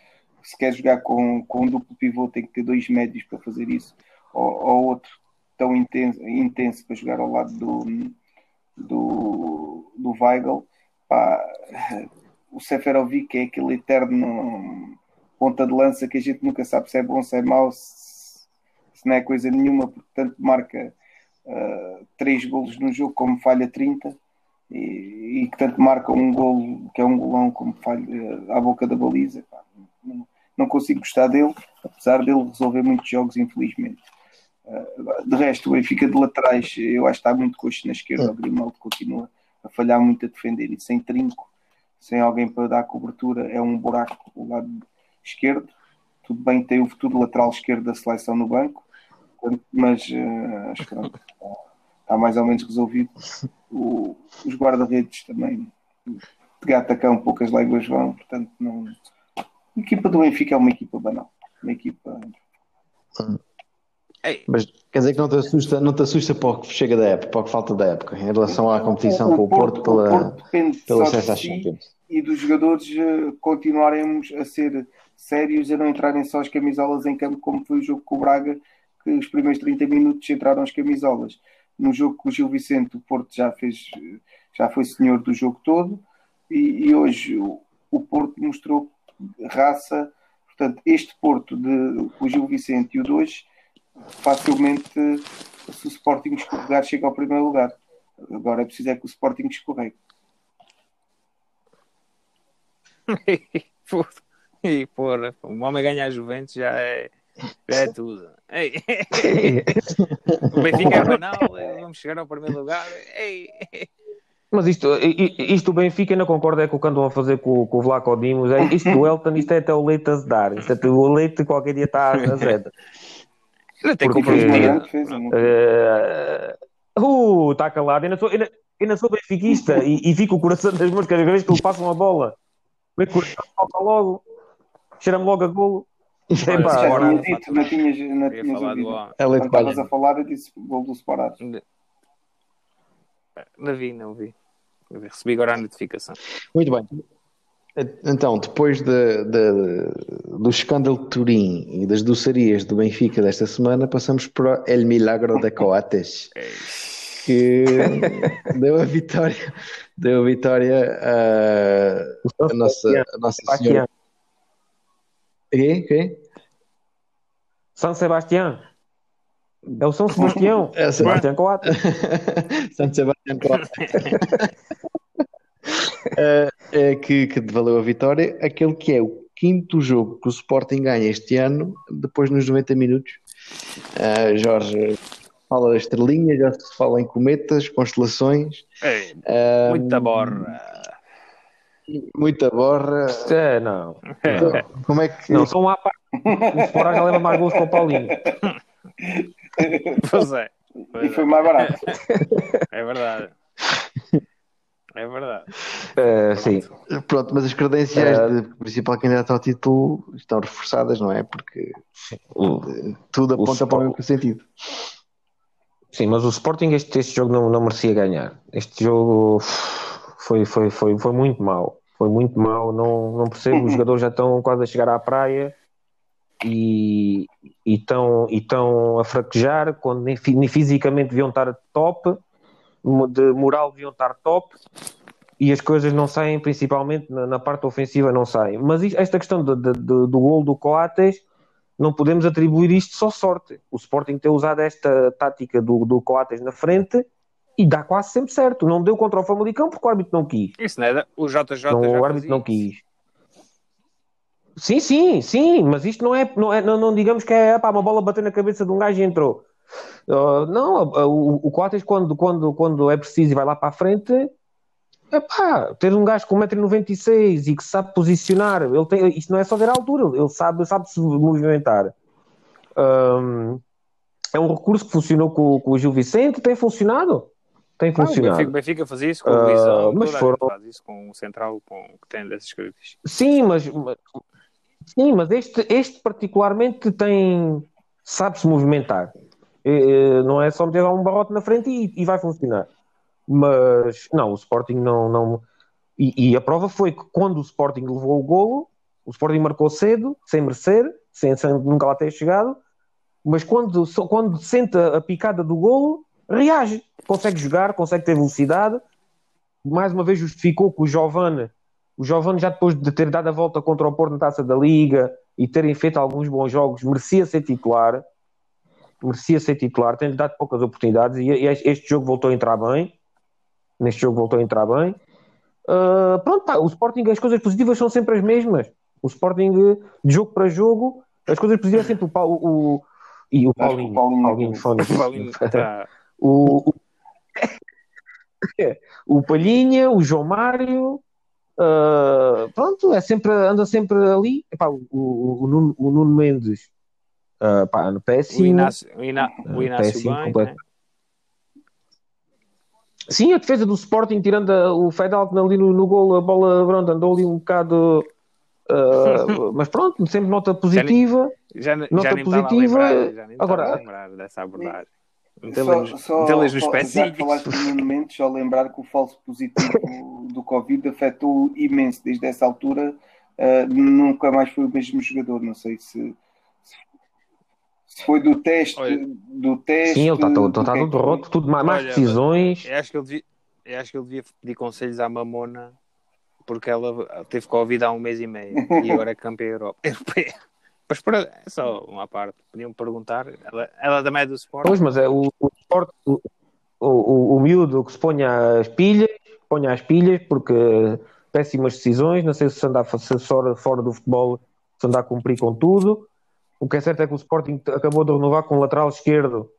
Se quer jogar com, com um duplo pivô, tem que ter dois médios para fazer isso, ou, ou outro tão intenso, intenso para jogar ao lado do, do, do Weigl. Pá, o Seferovic é aquele eterno ponta de lança que a gente nunca sabe se é bom, se é mau, se, se não é coisa nenhuma, porque tanto marca uh, três golos no jogo como falha 30 e, que tanto marca um golo que é um golão como falha uh, à boca da baliza. Pá, não, não consigo gostar dele, apesar dele resolver muitos jogos, infelizmente. Uh, de resto, o Benfica de laterais, eu acho que está muito coxo na esquerda. O Grimaldo continua a falhar muito a defender e sem trinco, sem alguém para dar cobertura, é um buraco o lado esquerdo. Tudo bem, tem o futuro lateral esquerdo da seleção no banco, mas uh, acho que pronto, está, mais ou menos resolvido. O, os guarda-redes também, de gatacão, poucas léguas vão, portanto, não. A equipa do Benfica é uma equipa banal, uma equipa. Ei, Mas quer dizer que não te assusta, não te assusta para o que chega da época, para o que falta da época, em relação à competição com o Porto, o pela, Porto depende pelo só de acesso si Champions. e dos jogadores eh, continuarem a ser sérios, a não entrarem só as camisolas em campo, como foi o jogo com o Braga, que os primeiros 30 minutos entraram as camisolas. No jogo com o Gil Vicente, o Porto já fez, já foi senhor do jogo todo, e, e hoje o, o Porto mostrou raça. Portanto, este Porto de o Gil Vicente e o de hoje, facilmente, se o Sporting escorregar, chega ao primeiro lugar. Agora é preciso é que o Sporting escorregue. E porra, o homem ganhar a Juventus já é, é tudo. Ei. O Benfica é banal, vamos chegar ao primeiro lugar. Ei. Mas isto, isto o Benfica não concorda é com o que andam a fazer com, com o Vlaco Dimos. É, isto do Elton, isto é até o leite a zedar. Isto é até o leite qualquer dia está a zeda. Ainda tem. Uma não? Eh, Uh, está calado. Eu não sou, sou benfiquista e, e fico o coração das mãos cada vez que lhe passam a bola. O meu coração toca logo. Cheira-me logo a golo. Epá, Já tinha dito, não tinhas, não ouvido. homem. É estavas a falar, eu disse gol do Sporado. Não vi, não vi. Recebi agora a notificação. Muito bem. Então, depois de, de- do escândalo de Turim e das doçarias do Benfica desta semana, passamos para El Milagro de Coates, que deu a vitória, deu a vitória a, a nossa, a nossa senhora. Quê? Quê? São Sebastião. É o São Sebastião. É, Sebastião Coates. Santo Sebastião Coates. Eh, eh, que, que valeu a vitória, aquele que é o quinto jogo que o Sporting ganha este ano, depois nos 90 minutos. Eh, Jorge, fala das estrelinhas, já se fala em cometas, constelações. Ei, Ah, muita borra. Muita borra. É, não. Como é que. Não, um à parte. O Sporting leva mais gols para o Paulinho. Pois é. Pois E é. foi mais barato. É verdade. É verdade. É, sim. Pronto, mas as credenciais Ah. de principal candidato ao título estão reforçadas, não é? Porque O- tudo aponta Sport- para o mesmo sentido. Sim, mas o Sporting este, este jogo não, não merecia ganhar. Este jogo foi, foi, foi, foi muito mau. Foi muito mau. Não, não percebo. Os jogadores já estão quase a chegar à praia e estão e estão a fraquejar quando nem, nem fisicamente deviam estar top, de moral deviam estar top e as coisas não saem, principalmente na, na parte ofensiva, não saem. Mas isto- esta questão do, do, do, do gol do Coates não podemos atribuir isto só sorte. O Sporting ter usado esta tática do, do Coates na frente e dá quase sempre certo. Não deu contra o Famalicão porque o árbitro não quis. Isso não é. O JJ Não, o árbitro não quis. Sim, sim, sim, mas isto não é, não, é, não, não digamos que é pá, uma bola bater na cabeça de um gajo e entrou. Uh, não, uh, o, o Coates, quando, quando, quando é preciso e vai lá para a frente, é pá, ter um gajo com 1,96m e que sabe posicionar, ele tem, isto não é só ver a altura, ele sabe, sabe se movimentar. Um, é um recurso que funcionou com, com o Gil Vicente, tem funcionado. Tem Ah, o funcionado. Benfica, Benfica faz isso com o Ah, Luizão, mas toda a foram- faz isso com o Central com, que tem dessas características. Sim, mas, mas- sim, mas este, este particularmente tem sabe-se movimentar. Eh, Não é só meter lá um barrote na frente e, e vai funcionar. Mas não, o Sporting não. não e, e a prova foi que quando o Sporting levou o golo, o Sporting marcou cedo, sem merecer, sem, sem nunca lá ter chegado, mas quando, quando sente a picada do golo, reage, consegue jogar, consegue ter velocidade. Mais uma vez justificou que o Giovane o Giovane, já depois de ter dado a volta contra o Porto na taça da Liga e terem feito alguns bons jogos, merecia ser titular. Merecia ser titular, tem dado poucas oportunidades e este jogo voltou a entrar bem. Neste jogo voltou a entrar bem. Ah, pronto, pá, o Sporting, as coisas positivas são sempre as mesmas. O Sporting, de jogo para jogo, as coisas positivas sempre o, Paulo, o, e o Acho que o Paulinho. Paulinho- Paulinho Fone. O Paulinho tá- O, o, o Palhinha, o João Mário, ah, pronto, é sempre, anda sempre ali. Epá, o, o, o, Nuno, o Nuno Mendes, ah, pá, no o péssimo. Inácio, o Iná- o Ah, Inácio bem, né? Sim, a defesa do Sporting, tirando a- o Fedal ali no, no gol, a bola pronto, andou ali um bocado. ah, mas pronto, sempre nota positiva. Já, Nota já nem estava a positiva, lembrar, já nem agora- dessa abordagem. Só, Metê-las só, metê-las nos pezinhos. falaste do Nuno Mendes, só lembrar que o falso positivo do Covid afetou imenso desde essa altura. ah, nunca mais foi o mesmo jogador. Não sei se, se foi do teste. Olha. do teste Sim, ele está todo, do está que é todo roto, tudo mais, mais decisões. Eu acho que ele devia, eu acho que ele devia pedir conselhos à Mamona porque ela teve Covid há um mês e meio e agora é campeã euro- europeia. Mas é só uma parte. Podiam perguntar. Ela, ela também é do Sport. Pois, mas é o, o, Sport- o, o, o miúdo que se ponha as pilhas, ponha as pilhas, porque péssimas decisões, não sei se anda a fora do futebol, se anda a cumprir com tudo. O que é certo é que o Sporting acabou de renovar com o lateral esquerdo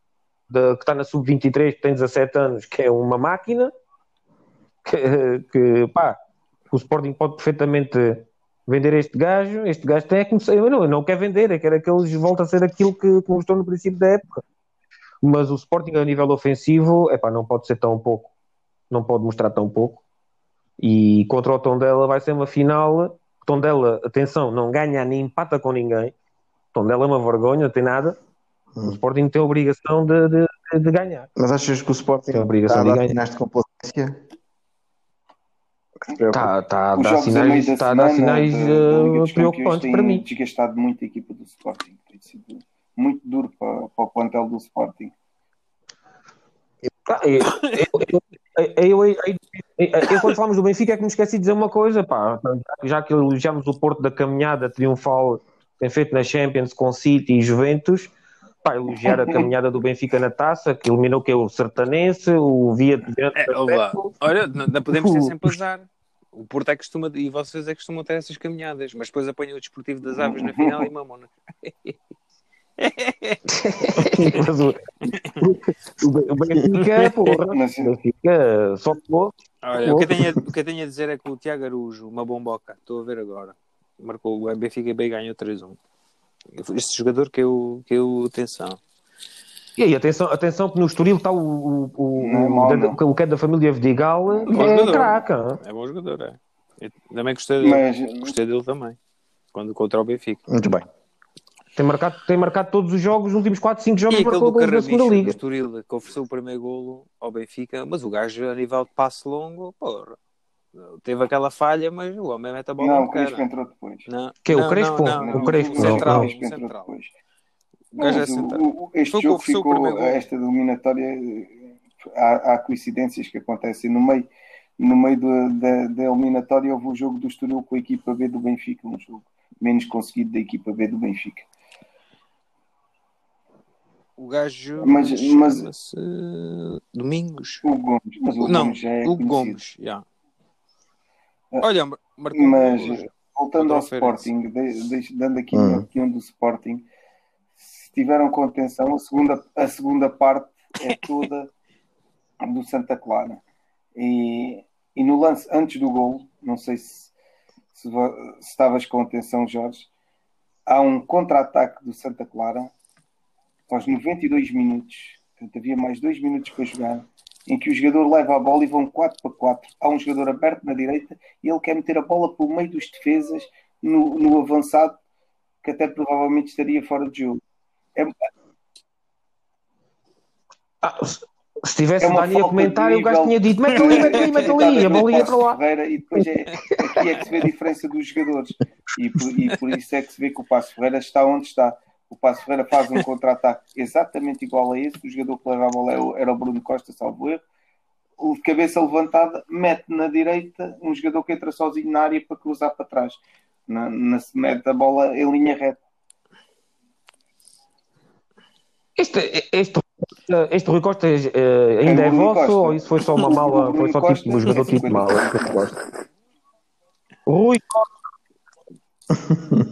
de- que está na sub-23, que tem 17 anos, que é uma máquina, que, que pá, o Sporting pode perfeitamente vender este gajo, este gajo tem é que começar, eu não, eu não quero vender, eu quero que eles voltem a ser aquilo que, que mostrou no princípio da época. Mas o Sporting a nível ofensivo, epá, não pode ser tão pouco, não pode mostrar tão pouco. E contra o Tondela vai ser uma final. Tondela, atenção, não ganha nem empata com ninguém. Tondela é uma vergonha, não tem nada. O Sporting tem a obrigação de, de, de ganhar. Mas achas que o Sporting Tem a obrigação está a de ganhar. sinais de complacência? Está tá meio sinais, está a sinais Campeões preocupantes para mim. desgastado muito a equipa do Sporting. Tem sido muito duro para, para o plantel do Sporting. Ah, Eu, eu, eu, eu, eu- eu, quando falamos do Benfica é que me esqueci de dizer uma coisa, pá. Já que elogiamos o Porto da caminhada triunfal que tem feito na Champions com City e Juventus, pá, elogiar a caminhada do Benfica na taça, que eliminou que é o Sertanense, o Via É, olha não, podemos ter sempre azar. O Porto é que costuma, e vocês é que costumam ter essas caminhadas, mas depois apanham o Desportivo das Aves na final e Mamona. Mas o, o, o Benfica, porra, o Benfica só. Olha, o que, tenho, a- o que eu tenho a dizer é que o Tiago Arujo, uma bomboca, estou a ver agora, marcou o Benfica B e ganhou 3-1. Este jogador que eu, que eu atenção. E aí, atenção, atenção que no Estoril está o, o, o, é o, não. o que é da família Vidigal, Bom é jogador. craca. É bom jogador, é. Eu também gostei dele. Mas Gostei dele também. Quando contra o Benfica. Muito bem. Tem marcado, tem marcado todos os jogos, os últimos 4, 5 jogos, E marcou gols da segunda liga. Estoril, que ofereceu o primeiro golo ao Benfica, mas o gajo, a nível de passe longo, porra, teve aquela falha, mas o homem mete a bola não, o Crespo cara. entrou depois. Não, Que o Crespo? Não, não, O Crespo, o central, não, o Crespo entrou central. depois. O gajo é Mas o- central. o- este Foi jogo ficou, esta eliminatória, eh, há, há coincidências que acontecem no meio, no meio da, da, da eliminatória houve o jogo do Estoril com a equipa B do Benfica, um jogo menos conseguido da equipa B do Benfica. O gajo Mas- mas- chama-se Domingos. O Gomes, mas o não, Gomes já é o conhecido. Gomes, já. Ah, Olha, mar- marcou um Mas voltando ao. Sporting, de- de- dando aqui a minha Hum. opinião do Sporting, se tiveram contenção, a segunda, a segunda parte é toda do Santa Clara. E, e no lance antes do gol, não sei se, se, se estavas com atenção, Jorge, há um contra-ataque do Santa Clara aos 92 minutos, portanto, havia mais dois minutos para jogar, em que o jogador leva a bola e vão 4 para 4. Há um jogador aberto na direita e ele quer meter a bola pelo meio dos defesas no, no avançado, que até provavelmente estaria fora de jogo. É, Ah, se se tivesse É o uma Dani a comentar, de o gajo tinha dito: mete ali, mete ali, mete ali, a bola ia para lá. Ferreira, e depois é, aqui é que se vê a diferença dos jogadores. E por, e por isso é que se vê que o Passo Ferreira está onde está. O Passo Ferreira faz um contra-ataque exatamente igual a esse. O jogador que leva a bola era o- Bruno Costa, salvo erro. O de cabeça levantada mete na direita um jogador que entra sozinho na área para cruzar para trás. Na, na, mete a bola em linha reta. Este, este, este Rui Costa eh, ainda É é vosso Costa. ou isso foi só uma mala? Foi só tipo um jogador tipo 50. mala? Rui Costa.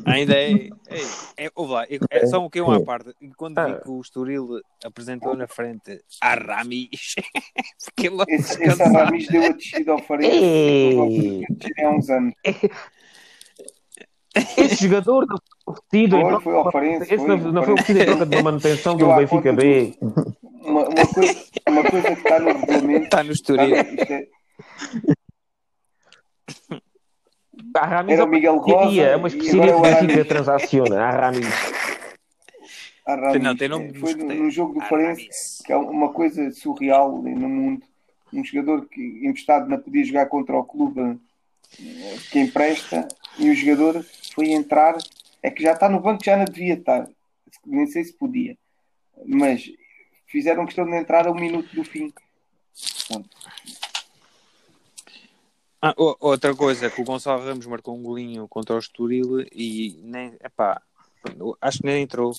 Ainda é. é, é, ouve lá, é, é só um que um à parte. E Quando vi que o Estoril apresentou na frente a Ramis, fiquei logo Esse, esse. Aramis deu a descida ao Farense. Há uns anos. Esse jogador não foi oferecido em Foi, troca- foi ao Farense, esse foi, não, não foi oferecido em troca de uma manutenção do Benfica B. Uma, uma coisa, uma coisa que está no regulamento. Está no está Estoril. é- A Ramis Era é o Miguel Rosa é uma e é que o Benfica Aramis. transaciona. A Ramis. a Ramis. Não, tem nome de Foi no jogo do Farense, que é uma coisa surreal no mundo. Um jogador que emprestado não podia jogar contra o clube eh, que empresta e o jogador foi entrar. É que já está no banco, já não devia estar. Nem sei se podia. Mas fizeram questão de entrar a um minuto do fim. Portanto, Ah, outra coisa, que o Gonçalo Ramos marcou um golinho contra o Estoril e nem, epá, acho que nem entrou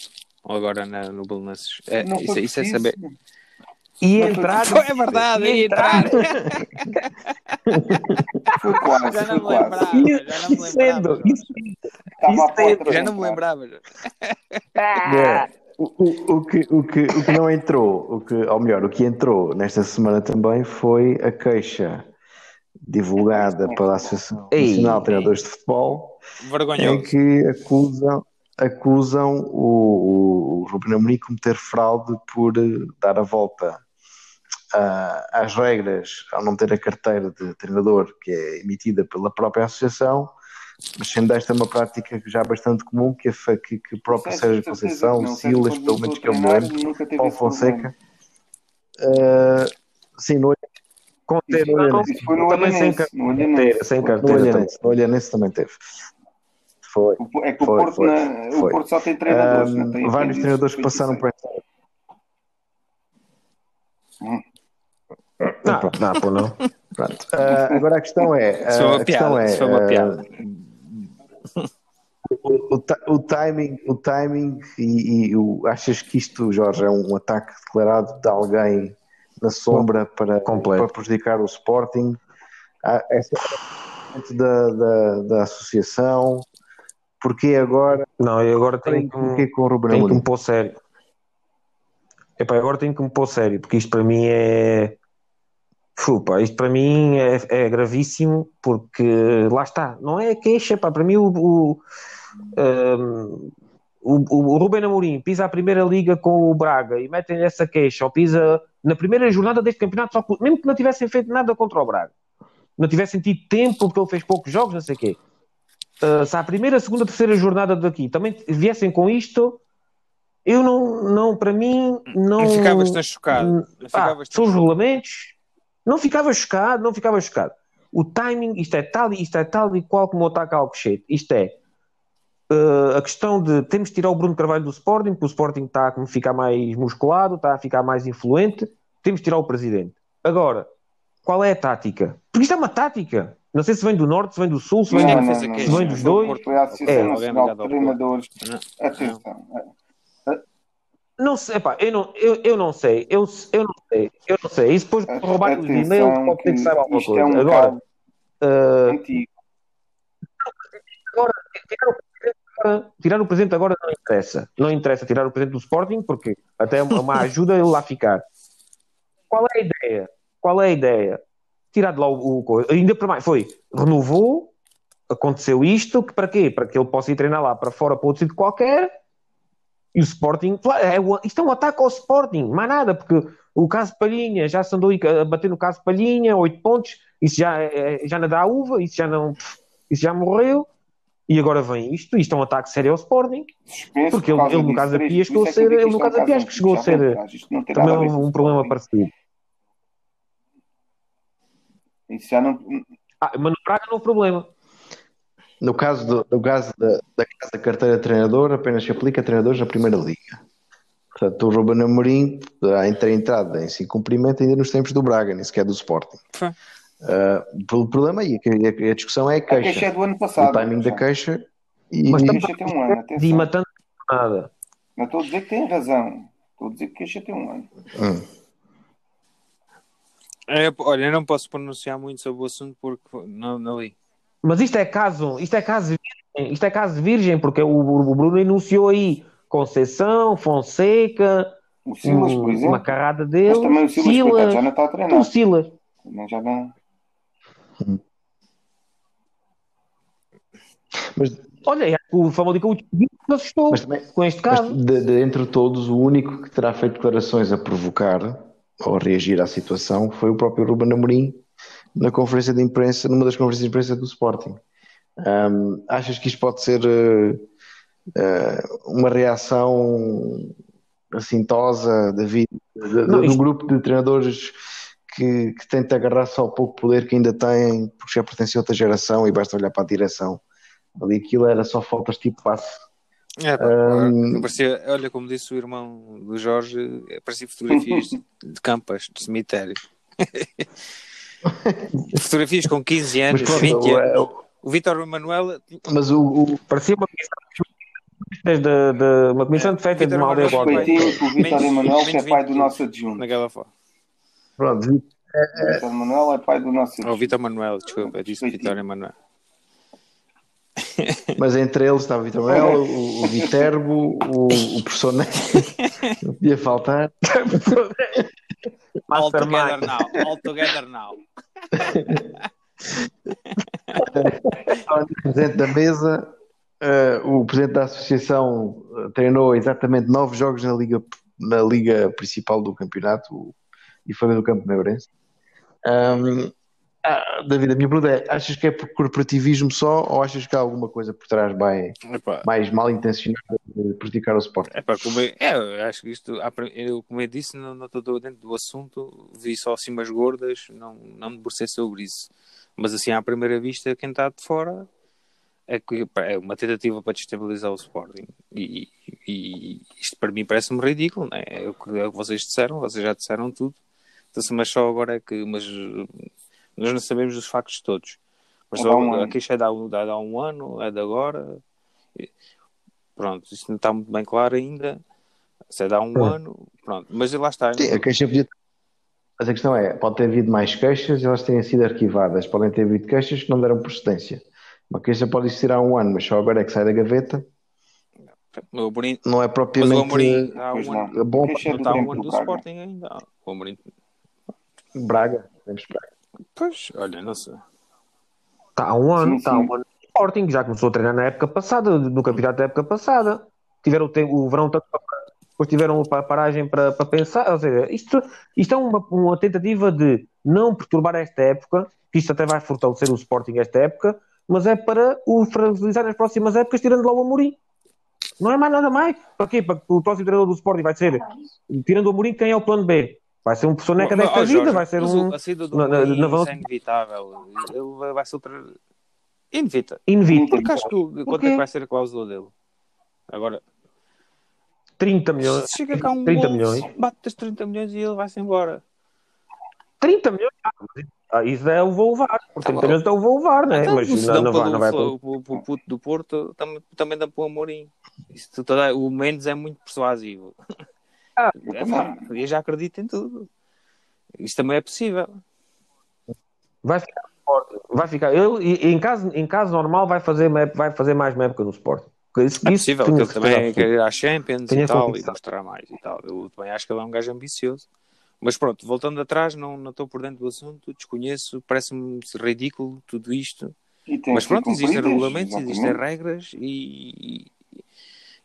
agora na, no Belenenses. É, isso, isso é preciso. saber. E entrar. É verdade, E ia entrar. Foi quase, Já não me lembrava, já não me lembrava. é- Já não me lembrava. É, o, o, o que, o, que, o que não entrou, o que, ou melhor, o que entrou nesta semana também foi a queixa divulgada pela Associação Ei, Nacional de ei. Treinadores de Futebol em Vergonhoso. que acusam, acusam o, o Ruben Amorim de cometer fraude por eh, dar a volta ah, às regras ao não ter a carteira de treinador que é emitida pela própria associação, mas sendo esta uma prática já bastante comum que, a, que, que o próprio Sérgio Conceição, não, o Silas, pelo menos que eu me lembro, Paulo. Fonseca, ah, sim, no, Conter, Isso- não, foi no também sem. No carteira, sem no carteira. também. Olhanense, no Olhanense também teve. Foi. O- É que o Foi, Porto, foi, na- o foi. Porto só tem treinadores, Ahm, não tem vários treinadores Foi passaram por esta. Não, não, pô, não. Pronto. Ah, agora a questão é. Foi uma ah, a questão piada, é. uma ah, piada. O, o, ti- o timing, o timing e, e o, achas que isto, Jorge, é um ataque declarado de alguém na sombra para, para prejudicar o Sporting? Ah, essa da, da, da associação? Porquê agora? Não, eu agora tenho que, Porquê com o tenho que me pôr sério. Epá, agora tenho que me pôr sério, porque isto para mim é. Fu, pá, isto para mim é, é gravíssimo, porque lá está, não é queixa, pá, para mim o, o, um, o, o Ruben Amorim pisa a primeira liga com o Braga e metem essa queixa, ou pisa na primeira jornada deste campeonato, só mesmo que não tivessem feito nada contra o Braga, não tivessem tido tempo porque ele fez poucos jogos, não sei o quê. Uh, se a primeira, segunda, terceira jornada daqui também viessem com isto, eu não, não para mim, não. Não ficavas tão chocado. Não ficavas tão são os regulamentos. Não ficava chocado, não ficava chocado. O timing, isto é tal, isto é tal e qual como o ataque ao Alcochete. Isto é uh, a questão de temos de tirar o Bruno Carvalho do Sporting, porque o Sporting está a ficar mais musculado, está a ficar mais influente. Temos de tirar o presidente. Agora, qual é a tática? Porque isto é uma tática. Não sei se vem do norte, se vem do sul, se vem, é Não, não, a não. Vem dos dois? A Associação É, Nacional de Treinadores. Não, Atenção. Não sei, epá, eu, não, eu, eu não sei, eu, eu não sei, eu não sei. Isso depois de roubar os e-mails pode ter que saber alguma isto é coisa. um Agora, uh, antigo. agora, tirar o, agora, tirar o presidente agora não interessa. Não interessa tirar o presidente do Sporting, porque até é uma ajuda ele lá ficar. Qual é a ideia? Qual é a ideia? Tirar de lá o, coisa. Ainda para mais, foi, renovou, aconteceu isto, que para quê? Para que ele possa ir treinar lá para fora, para outro sítio qualquer, e o Sporting, é, isto é um ataque ao Sporting, mais nada, porque o caso Palhinha já se andou a bater no caso Palhinha, 8 pontos, isso já, é- já não dá uva, isso já não, isso já morreu, e agora vem isto, isto é um ataque sério ao Sporting, Suspenso porque por ele, ele no caso da Três, Pia por chegou a é que eu ser, ele no isto é caso da Pia acho que chegou a ser também a um, um problema parecido. Isso já não. Ah, mas no Braga não houve problema. No caso, do, no caso da, da casa da carteira de treinador, apenas se aplica a treinadores da Primeira Liga. Portanto, o Ruben Amorim poderá ter entrado em se cumprimento ainda nos tempos do Braga, nem sequer do Sporting. Foi. Ah, o problema aí, é que a, a discussão é a A queixa queixa. é do ano O passado. timing da já. queixa e, Mas A estamos queixa tem um ano, de atenção. matando nada. Não estou a dizer que tem razão. Estou a dizer que a queixa tem um ano. Hum. É, olha, eu não posso pronunciar muito sobre o assunto porque não, não li. Mas isto é caso, isto é caso virgem, isto é caso virgem, porque o, o Bruno enunciou aí Conceição, Fonseca, O Silas, por um- exemplo. uma carrada dele, Mas também o Silas, Silas, já não está a o treinar. Silas. Também já não. Mas, Olha, o Famalicão se assustou mas também, com este caso. de, de entre todos, o único que terá feito declarações a provocar ou a reagir à situação foi o próprio Ruben Amorim na conferência de imprensa, numa das conferências de imprensa do Sporting. Ahm, achas que isto pode ser eh, eh, uma reação assintosa David, de, de, Não, do isto- grupo de treinadores que, que tenta agarrar-se ao pouco poder que ainda têm, porque já pertence a outra geração e basta olhar para a direção. Ali aquilo era só faltas tipo passe. É, Hum. parecia, olha, como disse o irmão do Jorge, parecia fotografias de campas, de cemitério. fotografias com 15 anos, Mas pronto, 20 o- anos. o- O Vitor Manuel mas o, o- Parecia uma comissão de, de, de- uma comissão de festa de uma aldeia qualquer. O Vitor Menos- Emanuel, que é pai 20 do nosso adjunto. naquela foto. Pronto, O Vitor Emanuel é pai do nosso Oh. Vitor Manuel, desculpa, eu disse. Vitor Emanuel. Mas entre eles estava o Vitor Manuel, o, o Viterbo, o, o professor Neto, não podia faltar. All together now, all together now. O presidente da mesa, eh, o presidente da associação treinou exatamente nove jogos na liga, na liga principal do campeonato o- e foi do Campo Meirense. Ahm, ah, David, a minha pergunta é: achas que é por corporativismo só ou achas que há alguma coisa por trás bem, Epá, mais mal intencionada de praticar o esporte? epá, como eu, é, eu acho que isto, eu, como eu disse, não, não estou dentro do assunto, vi só umas gordas, não, não me debrucei sobre isso. Mas assim, à primeira vista, quem está de fora é, é uma tentativa para destabilizar o Sporting. E, e isto para mim parece-me ridículo, não é? É o, que, é o que vocês disseram, vocês já disseram tudo. Então, se- mas só agora é que. Mas nós não sabemos os factos todos. Mas É só, um a queixa é de há, um- de há um ano, é de agora. Pronto, isso não está muito bem claro ainda. Se é de há um É. ano, pronto. Mas lá está. Sim, a queixa podia. Mas a questão é: pode ter havido mais queixas e elas terem sido arquivadas. Podem ter havido queixas que não deram procedência. Uma queixa pode existir há um ano, mas só agora é que sai da gaveta. O Amorim, não é mas o propriamente Amorim há um ano, bom Quem cheira não está há um ano do Braga. Sporting ainda. O Amorim, Braga. Temos Braga. pois, olha, não sei. Está há um ano, está há um ano. Sporting já começou a treinar na época passada, no campeonato da época passada. Tiveram o, tempo, o verão todo para depois tiveram a paragem para, para pensar. Ou seja, isto, isto é uma, uma tentativa de não perturbar esta época, que isto até vai fortalecer o Sporting esta época, mas é para o fragilizar nas próximas épocas, tirando lá o Amorim. Não é mais nada mais. Para quê? Para que o próximo treinador do Sporting vai ser, tirando o Amorim, quem é o plano B? Vai ser um soneca desta vida, Jorge, vai ser um o- A saída do na- na- na isso volta- é inevitável. Ele vai- ser outra... Inevitável. inevito. Porque acho que o- quanto é que vai ser a cláusula dele? Agora, 30 milhões. se chega cá um 30 gol, milhões. bate os 30 milhões e ele vai-se embora. 30 milhões? Ah, ah, isso é o voo levar. Por 30 bom. milhões é o voo levar, né? Então, Mas não, não vai, não vai. pelo- pelo- pelo puto do Porto, também, também dá para o Amorim. Isso toda- o Mendes é muito persuasivo. Ah, É, eu já acredito em tudo. Isso também é possível. Vai ficar forte. Vai ficar. Eu, em, caso, em caso normal, vai fazer, vai fazer mais uma época no Sport. Isso, É isso possível tenho que ele também quer ir à Champions Tenho e tal, e mostrar mais e tal. Eu também acho que ele é um gajo ambicioso. Mas pronto, voltando atrás, não, não estou por dentro do assunto, desconheço, parece-me ridículo tudo isto. Mas pronto, existem regulamentos, existem regras e,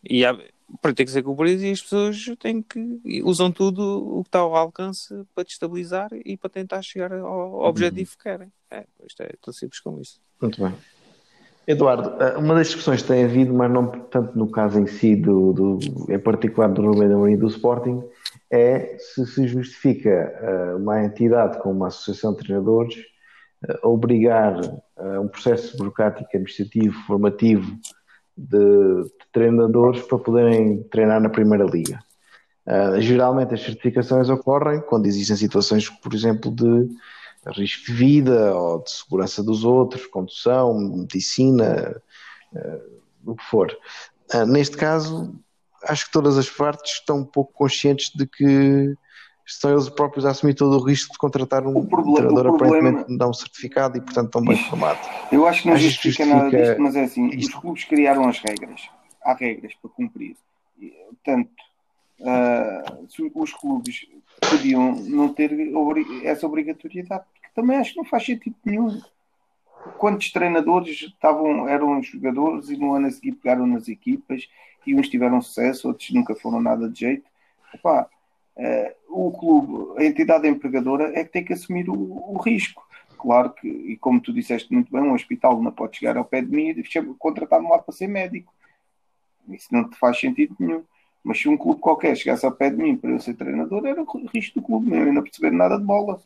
e há, para ter que ser cumpridos e as pessoas têm que usam tudo o que está ao alcance para destabilizar e para tentar chegar ao ao objetivo que querem. É, isto é tão simples como isso. Muito bem. Eduardo, eh, uma das discussões que tem havido, mas não tanto no caso em si, do, do, em particular do Rubem Amorim e do Sporting, é se se justifica eh, uma entidade como uma associação de treinadores eh, obrigar a um processo burocrático, administrativo, formativo de, de treinadores para poderem treinar na Primeira Liga. Uh, geralmente as certificações ocorrem quando existem situações, por exemplo, de risco de vida ou de segurança dos outros, condução, medicina, uh, o que for. Uh, neste caso, acho que todas as partes estão um pouco conscientes de que estão eles próprios a assumir todo o risco de contratar um O problema- treinador o problema- aparentemente não certificado e, portanto, tão bem formado. Eu acho que não Acho que justifica nada justifica disto, mas é assim, os isto. clubes criaram as regras. Há regras para cumprir. Portanto, se os clubes podiam não ter essa obrigatoriedade, porque também acho que não faz sentido nenhum. Quantos treinadores estavam, eram jogadores e no ano a seguir pegaram nas equipas e uns tiveram sucesso, outros nunca foram nada de jeito. Eh, o clube, a entidade empregadora é que tem que assumir o, o risco. Claro que, e como tu disseste muito bem, um hospital não pode chegar ao pé de mim e contratar-me lá para ser médico. Isso não te faz sentido nenhum. Mas se um clube qualquer chegasse ao pé de mim para eu ser treinador, era o risco do clube mesmo, eu não perceber nada de bola.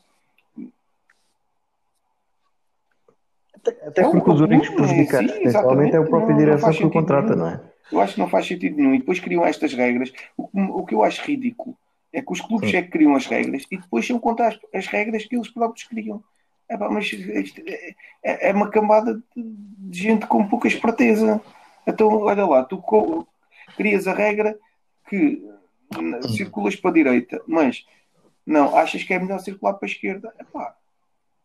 Até É um porque os únicos prejudicados, sim, principalmente, é o próprio não- direção que o contrata, nenhum. não é? Eu acho que não faz sentido nenhum. E depois criam estas regras. O, que- o que eu acho ridículo é que os clubes é que criam as regras e depois são contra as, as regras que eles próprios criam. É, pá, mas isto é, é- é uma camada de, gente com pouca esperteza. Então, olha lá, tu crias a regra que circulas para a direita, mas não, achas que é melhor circular para a esquerda? Epá,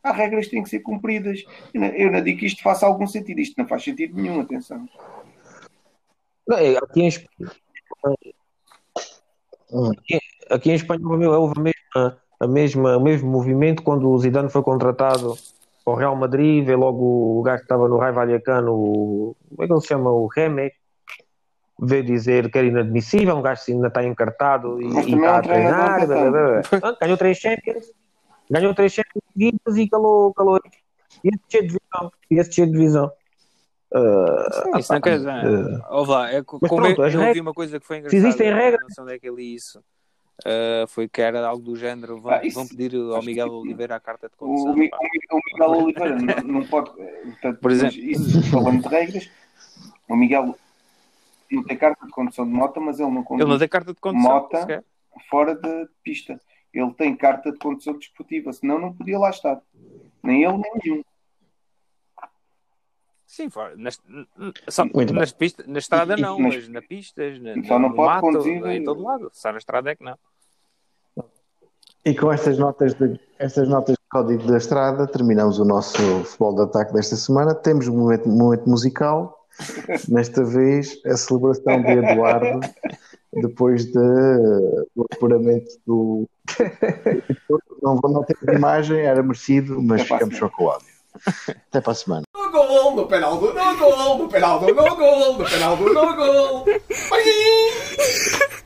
há regras que têm que ser cumpridas. Eu não, eu não digo que isto faça algum sentido. Isto não faz sentido nenhum, atenção. Não, é, Aqui em Espanha, aqui, aqui em Espanha houve a mesma, a mesma, o mesmo movimento quando o Zidane foi contratado para o Real Madrid, veio logo o gajo que estava no Raio Vallecano, o, como é que ele se chama? O Reme, veio dizer que era inadmissível, um gajo ainda está encartado e, e é está a treinar, blá, blá, blá. Ah, ganhou três Champions, ganhou três Champions seguidas e calou, calou. E esse cheio de visão, e esse cheio de visão. Ah, Isso não quer dizer. Ouve lá, é, como pronto, eu, eu ouvi uma coisa que foi Se engraçada. existem eu regras- Não sei onde é que eu li isso. Uh, foi que era algo do género. Vão, Ah, isso- vão pedir ao Miguel que- Oliveira a carta de O, condução. O Mi- o Miguel Oliveira não, não pode. eh, Portanto, Por exemplo. isso, falando de regras, o Miguel não tem carta de condução de moto, mas ele não Ele conduz não tem carta de condução. Mota. sequer. fora de pista. Ele tem carta de condução desportiva, senão não podia lá estar. Nem ele, nem nenhum. Sim. Nas, só, nas pista, na estrada não, mas, mas na pistas, na, só não pode mato, conduzir em todo lado. Só na estrada é que não. E com estas notas de, estas notas de código da estrada, terminamos o nosso futebol de ataque desta semana. Temos um momento, momento musical. Nesta vez, a celebração de Eduardo, depois de, do apuramento do. não vou não ter imagem, era merecido, mas Até ficamos só com o áudio. Até para a semana gol, no Penaldo no gol, no Penaldo no gol, no Penaldo no gol. Beijinho!